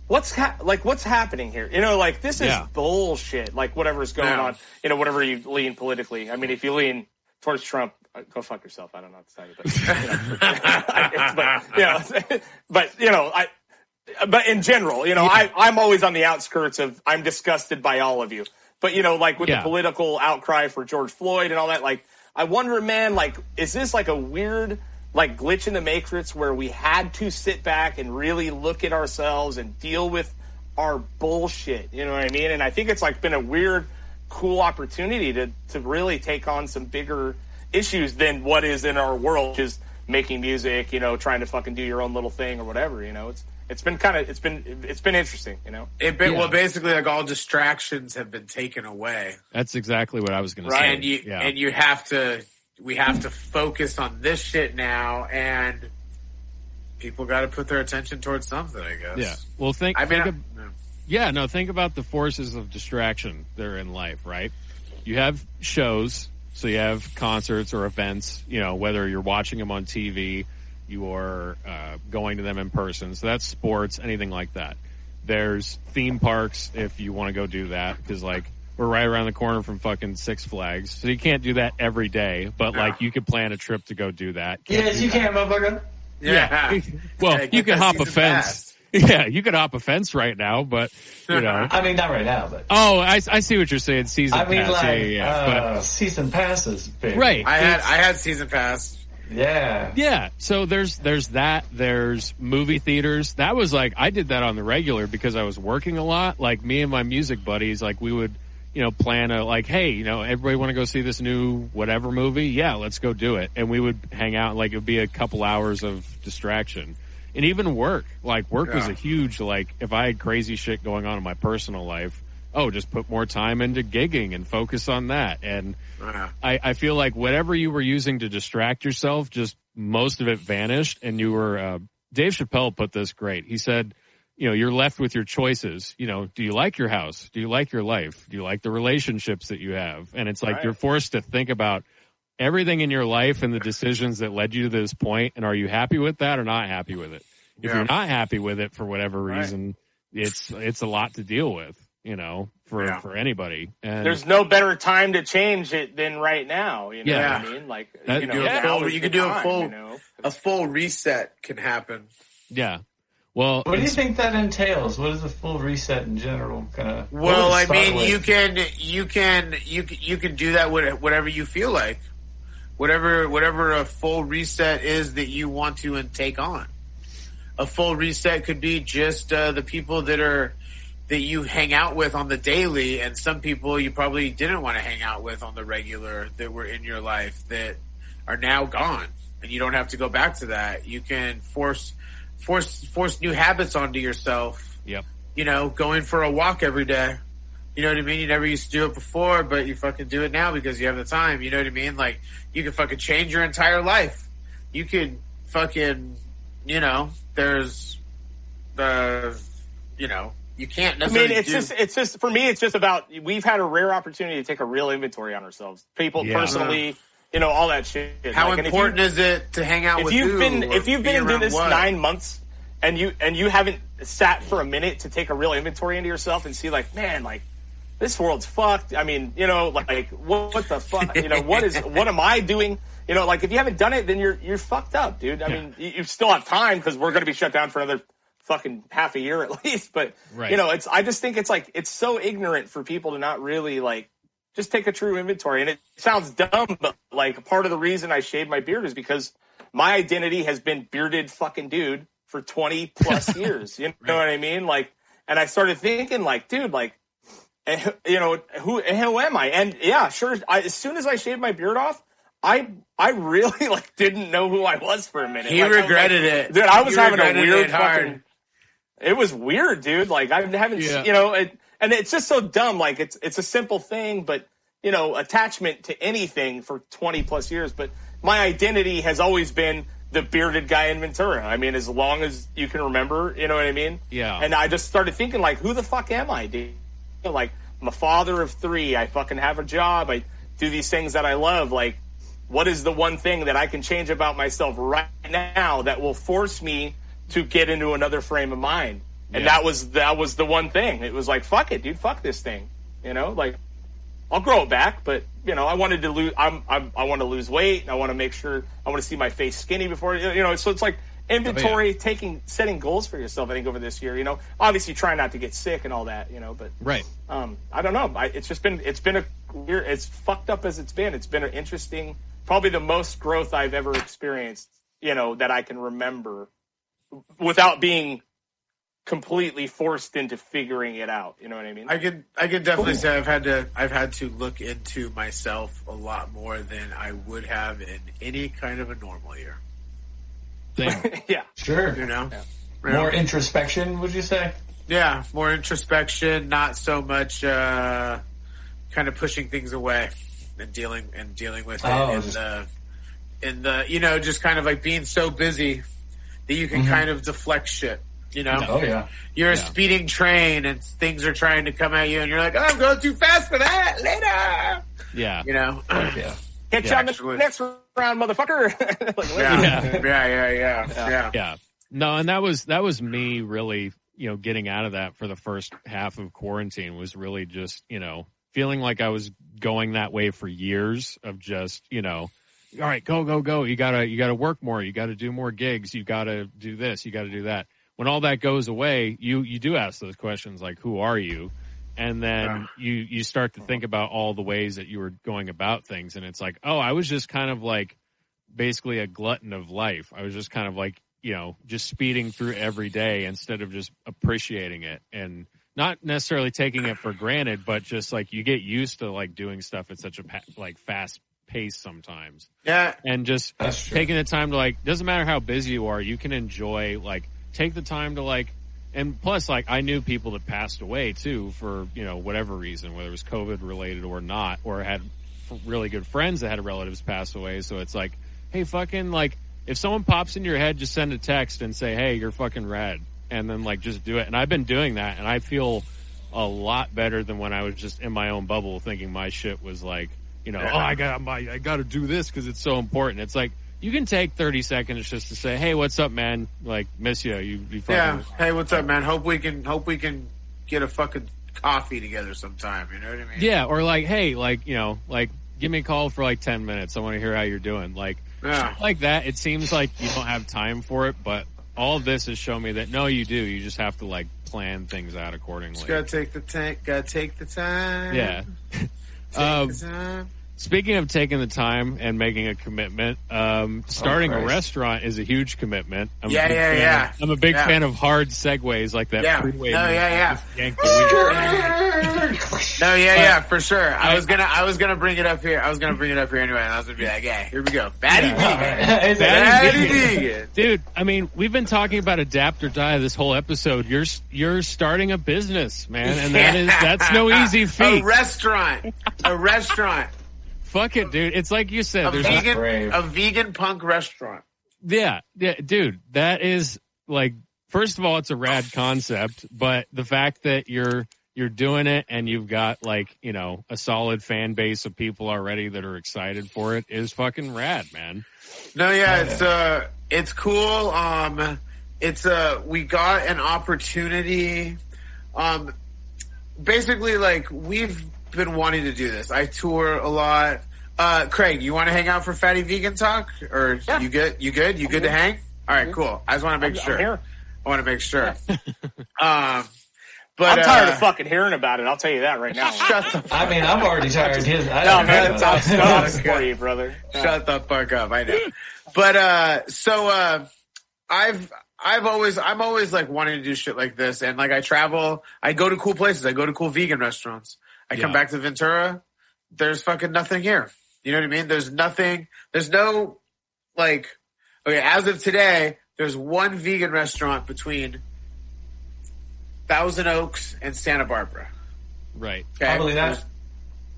what's ha- like what's happening here? You know, like this is Yeah. bullshit. Like whatever's going Yeah. on, you know, whatever you lean politically. I mean, if you lean towards Trump, uh, go fuck yourself. I don't know what to tell you, but you know, but, you know, but you know, I. But in general, you know, I, I'm always on the outskirts of. I'm disgusted by all of you. But you know, like with Yeah. the political outcry for George Floyd and all that, like I wonder, man, like is this like a weird like glitch in the matrix where we had to sit back and really look at ourselves and deal with our bullshit? You know what I mean? And I think it's like been a weird, cool opportunity to to really take on some bigger issues than what is in our world, which is making music, you know, trying to fucking do your own little thing or whatever. You know, it's it's been kind of it's been it's been interesting. You know. It been, Yeah. well basically like all distractions have been taken away. that's exactly what I was going to Right. say. and you yeah, and you have to we have to focus on this shit now and people got to put their attention towards something i guess yeah. Well, think. i mean think I- of- Yeah, no, think about the forces of distraction that are in life, right? You have shows, so you have concerts or events, you know, whether you're watching them on TV, you are uh, going to them in person. So that's sports, anything like that. There's theme parks if you want to go do that, because like we're right around the corner from fucking Six Flags. So you can't do that every day, but Yeah. like you could plan a trip to go do that. Can't Yes, do you that. can, motherfucker. yeah, Well, Yeah, you get could hop a fence. pass. Yeah, you could hop a fence right now, but you know. I mean, not right now, but Oh, I, I see what you're saying. Season I mean, pass, like yeah, yeah, yeah. uh, season passes, baby. right, i had it's- i had season pass Yeah. yeah. So there's there's that. There's movie theaters. That was like I did that on the regular because I was working a lot. Like me and my music buddies, like we would, you know, plan a like, hey, you know, everybody want to go see this new whatever movie? Yeah, let's go do it. And we would hang out. Like it would be a couple hours of distraction. And even work, like work was a huge like if I had crazy shit going on in my personal life, oh, just put more time into gigging and focus on that. And Yeah. I, I feel like whatever you were using to distract yourself, just most of it vanished and you were, uh, Dave Chappelle put this great. He said, you know, you're left with your choices. You know, do you like your house? Do you like your life? Do you like the relationships that you have? And it's like Right. you're forced to think about everything in your life and the decisions that led you to this point. and are you happy with that or not happy with it? If Yeah. you're not happy with it for whatever Right. reason, it's it's a lot to deal with, you know, for Yeah. for anybody. And There's no better time to change it than right now. You know Yeah. what I mean? Like That- you know, do a full- you the could do a full- You know? a full reset can happen Yeah. Well, What do you think that entails? What is a full reset in general? Kind of. Well, I mean, you can you can you can, you can do that with whatever you feel like, whatever whatever a full reset is that you want to and take on. A full reset could be just uh, the people that are that you hang out with on the daily, and some people you probably didn't want to hang out with on the regular that were in your life that are now gone, and you don't have to go back to that. You can force force force new habits onto yourself Yep. you know, going for a walk every day. You know what I mean? You never used to do it before, but you fucking do it now because you have the time. You know what I mean? Like, you can fucking change your entire life. You could fucking, you know, there's the, you know, you can't necessarily I mean, it's do- just, it's just, for me, it's just about, we've had a rare opportunity to take a real inventory on ourselves. People Yeah. personally, uh-huh. you know, all that shit. how Like, and if you- important is it to hang out if with you've who been if you've been into around this what? nine months and you and you haven't sat for a minute to take a real inventory into yourself and see like man like this world's fucked i mean you know like what, what the fuck you know what is what am i doing you know like if you haven't done it then you're you're fucked up dude i mean you, you still have time because we're going to be shut down for another fucking half a year at least but Right. you know it's i just think it's like it's so ignorant for people to not really like just take a true inventory. And it sounds dumb, but like part of the reason I shaved my beard is because my identity has been bearded fucking dude for 20 plus years. You know what I mean? Like, and I started thinking like, dude, like, eh, you know, who, who am I? And yeah, sure. I, as soon as I shaved my beard off, I, I really like didn't know who I was for a minute. He Like, regretted like- it. Dude, I was He having a weird fucking, it was weird, dude. Like I haven't, Yeah. you know, it, and it's just so dumb. Like it's it's a simple thing, but you know, attachment to anything for twenty plus years. But my identity has always been the bearded guy in Ventura. I mean, as long as you can remember, you know what I mean? Yeah. And I just started thinking, like, who the fuck am I, dude? You know, Like, I'm a father of three. I fucking have a job. I do these things that I love. Like, what is the one thing that I can change about myself right now that will force me to get into another frame of mind? And Yeah. that was that was the one thing. It was like, fuck it, dude, fuck this thing. You know, like I'll grow it back, but you know, I wanted to lose. I'm, I'm I want to lose weight. And I want to make sure I want to see my face skinny before you know. So it's like inventory, taking, setting goals for yourself. I think over this year, you know, obviously try not to get sick and all that, you know. But Right. um, I don't know. I, it's just been it's been a year. It's fucked up as it's been. It's been an interesting, probably the most growth I've ever experienced. You know that I can remember without being completely forced into figuring it out. You know what I mean? I could I could definitely say I've had to I've had to look into myself a lot more than I would have in any kind of a normal year. Yeah. Sure. You know, More introspection, would you say? yeah, more introspection, not so much uh, kind of pushing things away and dealing and dealing with it Oh, in just- the in the you know just kind of like being so busy that you can Mhm. kind of deflect shit. You know, Oh yeah. you're a speeding train and things are trying to come at you, and you're like, oh, I'm going too fast for that. Later, Yeah. you know. Yeah. Catch Yeah, you on the next round, motherfucker. Like, Yeah, Yeah. yeah, yeah, yeah, yeah. Yeah. No, and that was that was me really, you know, getting out of that for the first half of quarantine was really just, you know, feeling like I was going that way for years of just, you know, all right, go, go, go. You gotta you gotta work more, you gotta do more gigs, you gotta do this, you gotta do that. When all that goes away, you you do ask those questions like who are you? And then Yeah. you you start to think about all the ways that you were going about things and it's like, oh, I was just kind of like basically a glutton of life. I was just kind of like, you know, just speeding through every day instead of just appreciating it and not necessarily taking it for granted, but just like you get used to like doing stuff at such a like fast pace sometimes Yeah, and just taking the time to like doesn't matter how busy you are, you can enjoy like take the time to like and plus like I knew people that passed away too for, you know, whatever reason, whether it was COVID related or not, or had f- really good friends that had relatives pass away. So it's like, hey, fucking like if someone pops in your head, just send a text and say, hey, you're fucking rad, and then like just do it. And I've been doing that, and I feel a lot better than when I was just in my own bubble thinking my shit was like, you know, oh, I got my, I got to do this because it's so important. It's like you can take 30 seconds just to say, hey, what's up, man? Like, miss you. You, you fucking, yeah. Hey, what's up, man? Hope we can hope we can get a fucking coffee together sometime. You know what I mean? yeah, or like, hey, like, you know, like, give me a call for like 10 minutes. I want to hear how you're doing. Like, Yeah. like that. It seems like you don't have time for it, but all this has shown me that no, you do. You just have to like plan things out accordingly. Just gotta take the tank. Gotta take the time. Yeah. Take Um, the time. Speaking of taking the time and making a commitment, um, starting a restaurant is a huge commitment. I'm Yeah, yeah, yeah. Of, I'm a big Yeah. fan of hard segues like that. Yeah. freeway No, yeah, yeah. Just yank the wheel. No, yeah, yeah, for sure. I I- was gonna, I was gonna bring it up here. I was gonna bring it up here anyway, and I was gonna be like, "Yeah, here we go, fatty vegan, It's Fatty vegan. vegan." Dude, I mean, we've been talking about adapt or die this whole episode. You're you're starting a business, man, and that is that's no easy feat. A restaurant, a restaurant, Fuck it, dude. It's like you said. a There's vegan, brave. a vegan punk restaurant. Yeah, yeah, dude, that is like first of all, it's a rad concept, but the fact that you're you're doing it and you've got like you know a solid fan base of people already that are excited for it is fucking rad, man. No, yeah, it's uh, it's cool. Um, it's uh, we got an opportunity. Um, basically, like we've been wanting to do this. I tour a lot. Uh, Craig, you want to hang out for Fatty Vegan Talk, or Yeah. you good? You good? You good to hang? All right, cool. I just want to make I'm sure. here. I want to make sure. um, but I'm tired uh, of fucking hearing about it. I'll tell you that right now. Shut the fuck I mean, I'm already tired. His, I No, don't man, know. it's all stuff for you, brother. Shut the fuck up. I know. But uh so uh I've I've always I'm always like wanting to do shit like this and like I travel, I go to cool places, I go to cool vegan restaurants. I come back to Ventura, there's fucking nothing here. You know what I mean? There's nothing there's no like okay, as of today, there's one vegan restaurant between Thousand Oaks and Santa Barbara. Right. Okay. I believe that.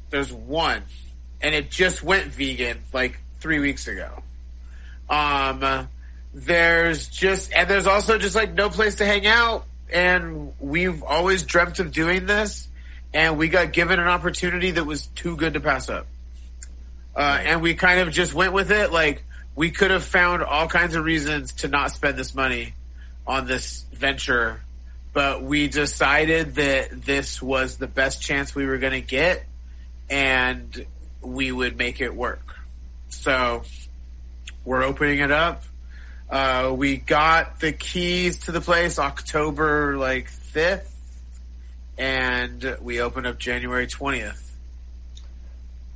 There's, there's one, and it just went vegan like three weeks ago. Um, there's just, and there's also just like no place to hang out. And we've always dreamt of doing this, and we got given an opportunity that was too good to pass up. Uh, and we kind of just went with it. Like we could have found all kinds of reasons to not spend this money on this venture, but we decided that this was the best chance we were going to get and we would make it work. So we're opening it up. Uh, we got the keys to the place October like 5th and we open up January 20th.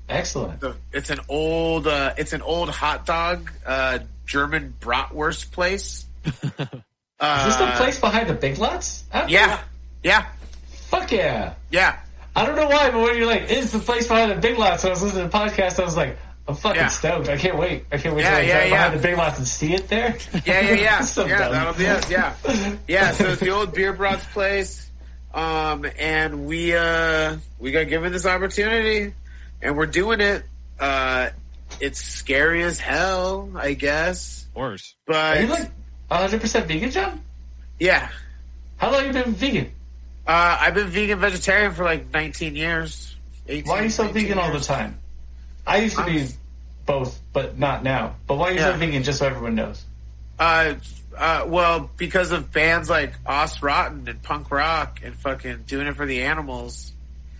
Excellent. It's an old, uh, it's an old hot dog, uh, German bratwurst place. Uh, Is this the place behind the Big Lots? Yeah. Yeah. Fuck yeah. Yeah. I don't know why, but when you're like, "Is the place behind the Big Lots, I was listening to the podcast, I was like, I'm fucking Yeah. stoked. I can't wait. I can't wait Yeah, to like, yeah, behind the Big Lots and see it there. Yeah, yeah, yeah. So yeah, dumb. that'll be us. Yeah, yeah. So it's the old beer brats place, um, and we uh we got given this opportunity, and we're doing it. Uh, it's scary as hell, I guess, Worse, but Are you like 100% vegan, John? yeah. How long have you been vegan? Uh, I've been vegan vegetarian for like 19 years. 18, Why are you so 19 vegan all the time? I used to be I'm- both, but not now. But why are you Yeah. so vegan, just so everyone knows? Uh, uh, well, because of bands like Os Rotten and punk rock and fucking doing it for the animals.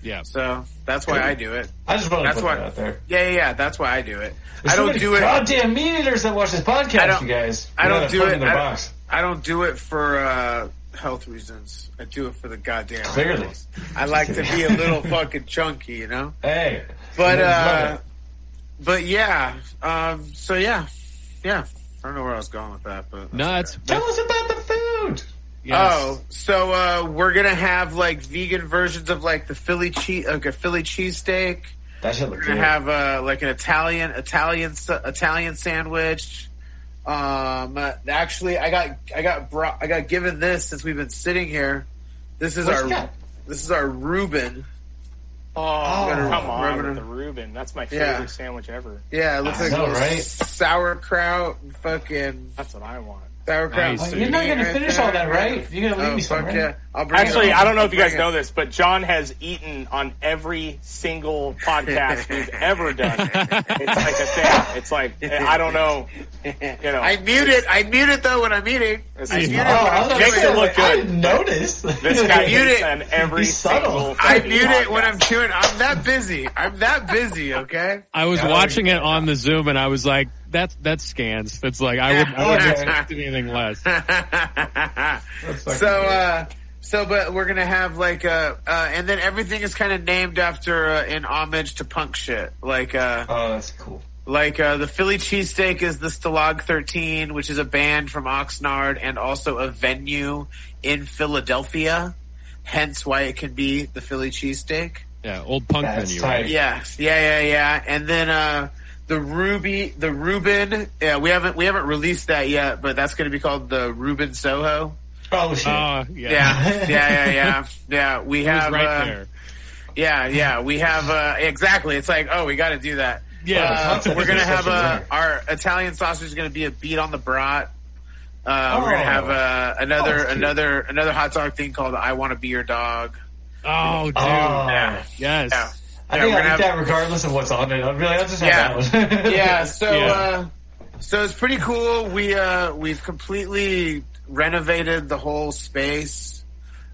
Yeah. So that's why I do it. I just want to That's put why. that out there. Yeah, yeah, yeah. That's why I do it. There's I don't many do it. Goddamn meat eaters that watch this podcast, you guys. I don't do it. In their I, box. I don't do it for uh, health reasons. I do it for the goddamn. Clearly. animals. I like to be a little fucking chunky, you know. Hey, But uh, but yeah. Um. So yeah, yeah. I don't know where I was going with that, but No, that's it's okay. tell us about the food. yes. Oh, so uh, we're gonna have like vegan versions of like the Philly cheese, like a Philly cheesesteak. That should look We're gonna have uh, like an Italian Italian Italian sandwich. Um, uh, actually, I got I got brought I got given this since we've been sitting here. This is What's our that? this is our Reuben. Oh, Oh. come on Reuben. with the Reuben. That's my favorite Yeah. sandwich ever. Yeah, it looks I like know, little right? sauerkraut, fucking That's what I want. Sauerkraut. Nice. You're not gonna finish there. all that, right? You're gonna leave Oh me some, fuck right? yeah! I'll bring Actually, it. I don't know if you guys bring know this, but John has eaten on every single podcast we've ever done. It's like a thing. It's like I don't know. You know, I mute it. I mute it though when I'm eating. This I is- mute it Oh, when I I'm was gonna Makes it look like, I didn't notice. this guy mute eats it. on every He's subtle. single. I fucking mute it when I'm chewing. I'm that busy. I'm that busy. Okay. I was Yeah. watching it on the Zoom and I was like, that's that's scans. That's like I would I wouldn't expect anything less. so uh so but we're gonna have like uh, uh and then everything is kind of named after uh, in homage to punk shit like uh Oh, that's cool. like uh the philly cheesesteak is the stalag 13 which is a band from oxnard and also a venue in philadelphia hence why it can be the philly cheesesteak Yeah, old punk That's venue. tight. Right? yeah yeah yeah yeah and then uh the Ruby, the Reuben, yeah, we haven't we haven't released that yet, but that's going to be called the Reuben Soho. Oh shit. Uh, yeah. Yeah, yeah, yeah, yeah, yeah. We have right uh, there. Yeah, yeah, we have uh, exactly. It's like, oh, we got to do that. Yeah. Uh, we're gonna have a a our Italian sausage is gonna be a beat on the brat. Uh, We're gonna Oh. have uh, another Oh, another another hot dog thing called "I Want to Be Your Dog." Oh, dude. Oh. Yeah. Yes. Yeah. I Yeah, think I gonna eat have- that regardless of what's on it. I'll be like, I'll just Yeah. that one. yeah, so Yeah. uh so it's pretty cool. We uh we've completely renovated the whole space.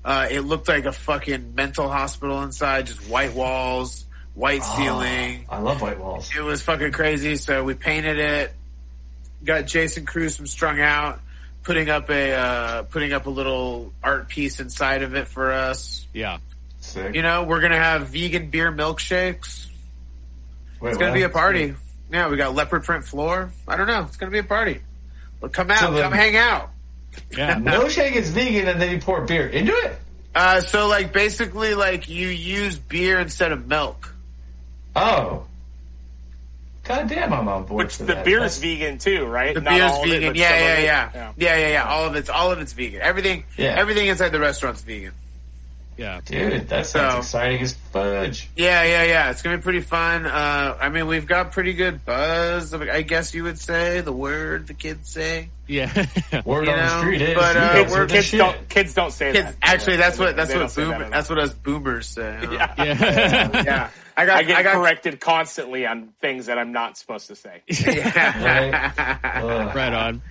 Uh it looked like a fucking mental hospital inside, just white walls, white Oh, ceiling. I love white walls. It was fucking crazy. So we painted it. Got Jason Cruz from Strung Out putting up a uh putting up a little art piece inside of it for us. Yeah. Sick. You know, we're gonna have vegan beer milkshakes. Wait, It's gonna what? be a party. Yeah, we got leopard print floor. I don't know. It's gonna be a party. Well, come out, So then- come hang out. Yeah. Milkshake is vegan, and then you pour beer into it. Uh, so like basically like you use beer instead of milk. Oh, god damn! I'm on board. Which for the that. beer That's- is vegan too, right? The Not beer's all of it, vegan. yeah, yeah, yeah, yeah, yeah, yeah. All of it's all of it's vegan. Everything, Yeah. everything inside the restaurant's vegan. Yeah. Dude, that sounds So- exciting as fudge. Yeah, yeah, yeah. It's gonna be pretty fun. Uh, I mean, we've got pretty good buzz. I guess you would say the word the kids say. Yeah. Word You on the street is but, uh, guys we're- Kids don't kids don't say Kids, that. actually, that's what that's They what don't that boomer, that's what us boomers say. huh? Yeah. yeah. yeah. I got I get I got corrected constantly on things that I'm not supposed to say. Ugh. right on.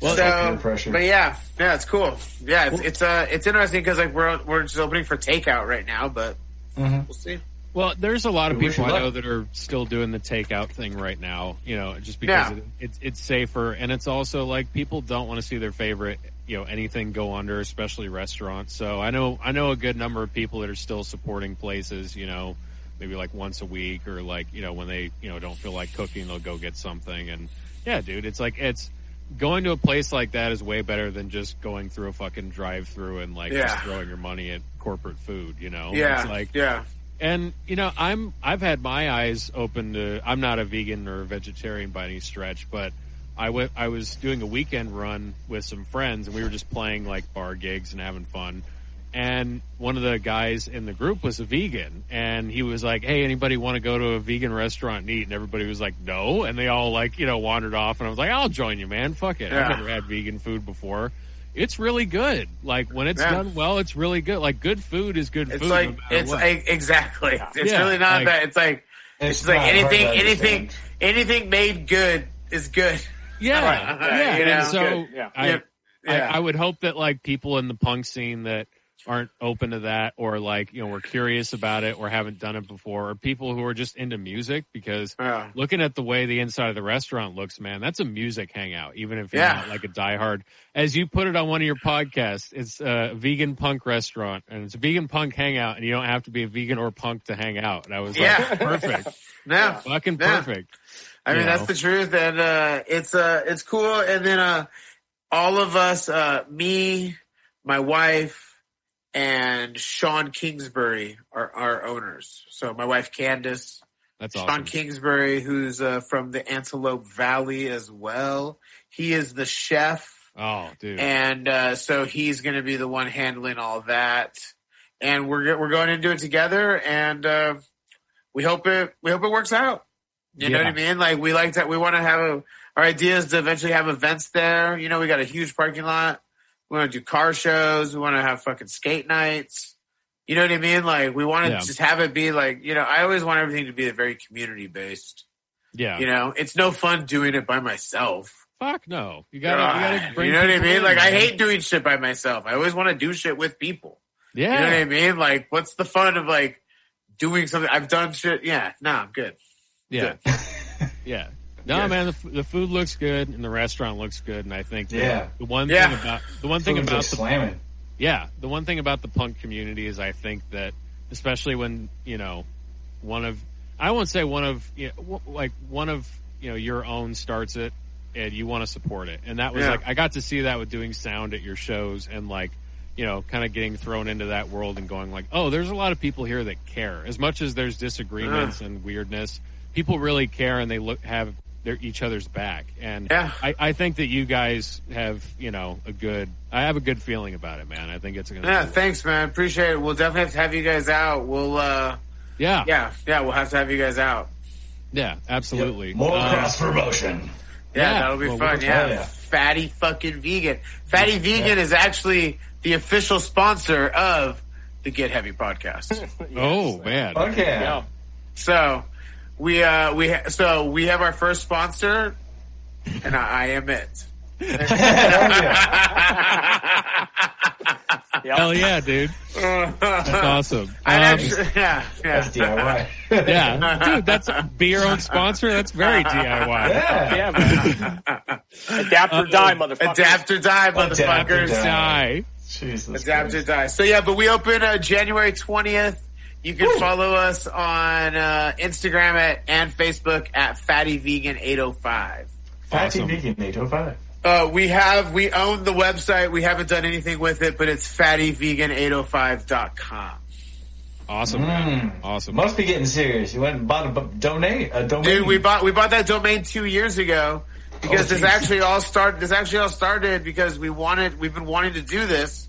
Well, so, pressure. but yeah, yeah, it's cool. Yeah, it's it's uh it's interesting because like we're we're just opening for takeout right now, but Mhm. we'll see. Well, there's a lot of people I know that are still doing the takeout thing right now. You know, just because Yeah. it, it's it's safer, and it's also like people don't want to see their favorite, you know, anything go under, especially restaurants. So I know I know a good number of people that are still supporting places. You know, maybe like once a week, or like you know when they you know don't feel like cooking, they'll go get something. And yeah, dude, it's like it's going to a place like that is way better than just going through a fucking drive through and like just throwing your money at corporate food. You know, Yeah, it's like yeah, and you know, I'm I've had my eyes open to. I'm not a vegan or a vegetarian by any stretch, but I went. I was doing a weekend run with some friends, and we were just playing like bar gigs and having fun. And one of the guys in the group was a vegan, and he was like, "Hey, anybody want to go to a vegan restaurant and eat?" And everybody was like, "No," and they all like you know wandered off. And I was like, "I'll join you, man. Fuck it. Yeah. I've never had vegan food before." It's really good. Like when it's Yeah. done well, it's really good. Like good food is good it's food. like no it's what. like exactly. It's Yeah, really not like- that. It's like It's, it's like anything, anything, anything made good is good. Yeah, Right. yeah. You know, and so good, yeah. I, Yeah. Yeah. I, I would hope that like people in the punk scene that aren't open to that or like you know we're curious about it or haven't done it before or people who are just into music because Yeah. looking at the way the inside of the restaurant looks man that's a music hangout even if you're Yeah. not like a diehard as you put it on one of your podcasts it's a vegan punk restaurant and it's a vegan punk hangout and you don't have to be a vegan or punk to hang out and I was like Yeah. perfect No, fucking Yeah. perfect I mean you that's know. the truth, and uh, it's uh, it's cool. And then uh, all of us, uh, me, my wife, and Sean Kingsbury are our owners. So my wife Candace, that's Sean awesome Kingsbury, who's uh, from the Antelope Valley as well. He is the chef. oh dude and uh, so he's going to be the one handling all that. And we're we're going into it together, and uh, we hope it we hope it works out. You know what I mean? Like we like that. We want to have a our idea is to eventually have events there. You know, we got a huge parking lot. We want to do car shows. We want to have fucking skate nights. You know what I mean? Like we want to Yeah. just have it be like you know. I always want everything to be very community based. yeah You know, it's no fun doing it by myself. Fuck no. You gotta, you gotta bring you know what I mean? in, Like I hate doing shit by myself. I always want to do shit with people. Yeah. You know what I mean? Like, what's the fun of like doing something? I've done shit. Yeah, no, I'm good. yeah. yeah. No, Good. man, the, the food looks good and the restaurant looks good, and I think Yeah. the one Yeah. thing about the one thing Food's about the slamming. yeah the one thing about the punk community is I think that especially when you know one of I won't say one of you know, like one of you know your own starts it and you want to support it, and that was Yeah. like I got to see that with doing sound at your shows and like you know kind of getting thrown into that world and going like oh there's a lot of people here that care as much as there's disagreements and weirdness people really care and they look have their each other's back and Yeah. I, I think that you guys have you know a good I have a good feeling about it man I think it's gonna Yeah, be- thanks, man. Appreciate it. We'll definitely have to have you guys out. We'll, uh, yeah yeah, yeah, we'll have to have you guys out. yeah absolutely More Uh, cross promotion. Yeah, Yeah. that'll be Well, fun. Yeah. oh, yeah. Fatty fucking vegan. Fatty vegan is actually the official sponsor of the Get Heavy podcast. oh man Okay. Yeah. so we, uh, we, ha- so we have our first sponsor and I, I am it. Yep. hell yeah dude that's awesome Um, actually, yeah, yeah. That's DIY. yeah dude that's be your own sponsor that's very DIY yeah. Yeah, man. Adapt or die, motherfucker. Adapt or die, Adapt or motherfuckers. die. die Jesus. Adapt or die. So yeah, but we open uh, January twentieth. You can follow us on uh, Instagram at and Facebook at Fatty Vegan eight oh five. Fatty Awesome. Vegan 805. Uh, we have we own the website. We haven't done anything with it, but it's fattyvegan805.com. awesome man. Mm. awesome Must be getting serious. You went and bought a donate a domain. Dude, we bought we bought that domain two years ago because Oh, this actually all started. This actually all started because we wanted. We've been wanting to do this,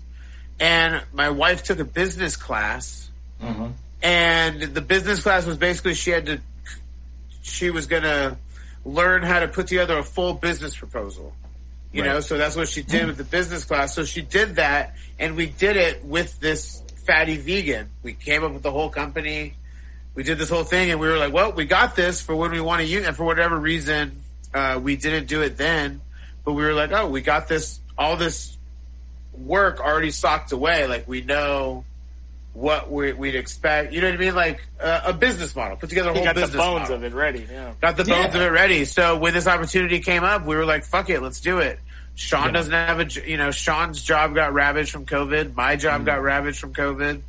and my wife took a business class, Mhm. And the business class was basically she had to. She was gonna learn how to put together a full business proposal. You Right. know, so that's what she did with the business class. So she did that, and we did it with this fatty vegan. We came up with the whole company we did this whole thing and we were like, well, we got this for when we want to use and for whatever reason, uh, we didn't do it then, but we were like, oh, we got this, all this work already socked away. Like we know what we, we'd expect. You know what I mean? Like uh, a business model, put together a You whole got the business bones model. of it ready. Yeah. Got the bones Yeah. of it ready. So when this opportunity came up, we were like, fuck it, let's do it. Sean Yeah. doesn't have a, you know, Sean's job got ravaged from COVID. My job got ravaged from COVID.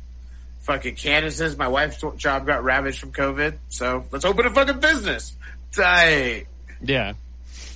Fucking Candace's, my wife's job got ravaged from COVID. So let's open a fucking business. Tight. yeah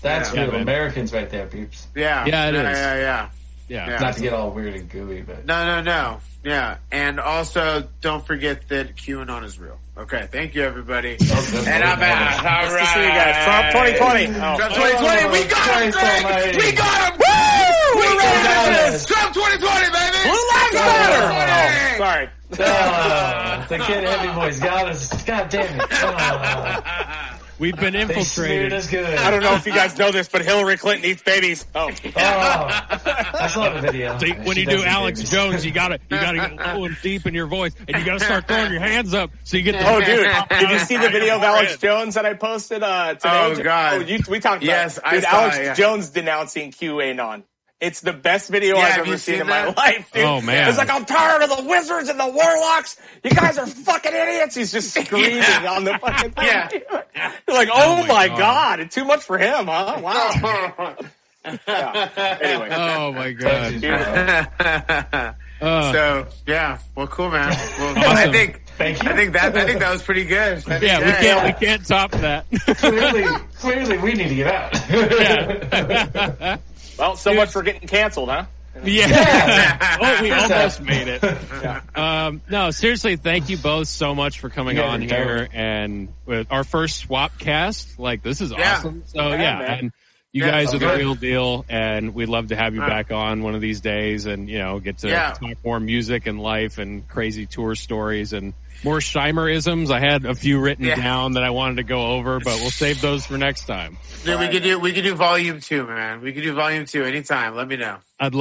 That's Yeah, real man. Americans right there, peeps. Yeah. Yeah, it yeah, is. Yeah, yeah. Yeah Yeah. Not to get all weird and gooey, but No, no, no. Yeah. And also, don't forget that QAnon is real. Okay. Thank you, everybody. Oh, And I'm out. All Nice to see you guys. Trump 2020. Oh. Trump 2020. We got him, Christ Greg. We got him. Woo! We got got him. Trump 2020, baby. Blue Lives Matter. Oh, sorry. Ah, the Get Heavy boys got us. God damn it! Ah, we've been they smeared infiltrated us good. I don't know if you guys know this, but Hillary Clinton eats babies. Oh. Oh, I saw the video. See, when She you do Alex babies. Jones, you gotta you gotta get low and deep in your voice, and you gotta start throwing your hands up so you get the Oh, dude, did you see the video of Alex Jones that I posted uh, today? Oh, God. Oh, you, we talked about Yes, it. I Dude, saw Alex it, yeah. Jones denouncing QAnon. It's the best video Yeah, I've ever seen, seen in my life, dude. Oh, man. It's like, I'm tired of the wizards and the warlocks. You guys are fucking idiots. He's just screaming Yeah. on the fucking thing. Yeah. You're like, oh, my my God. God. Too much for him, huh? Wow. Yeah. Anyway. Oh my god! Uh, so yeah, well, cool, man. Well, I think Thank you. I think that I think that was pretty good. Think yeah, we that- can't we can't top that. clearly, clearly, we need to get out. yeah. Well, so much for getting canceled, huh? Yeah. oh, we almost made it. Um, no, seriously, thank you both so much for coming Yeah, on you're here and with our first swap cast. Like, this is Yeah. awesome. So Yeah, yeah, man. and you Yeah, guys are the good. real deal, and we'd love to have you back on one of these days, and you know, get to Yeah. talk more music and life and crazy tour stories and more Scheimerisms. I had a few written Yeah. down that I wanted to go over, but we'll save those for next time. Dude, we could do we could do volume two, man. We could do volume two anytime. Let me know. I'd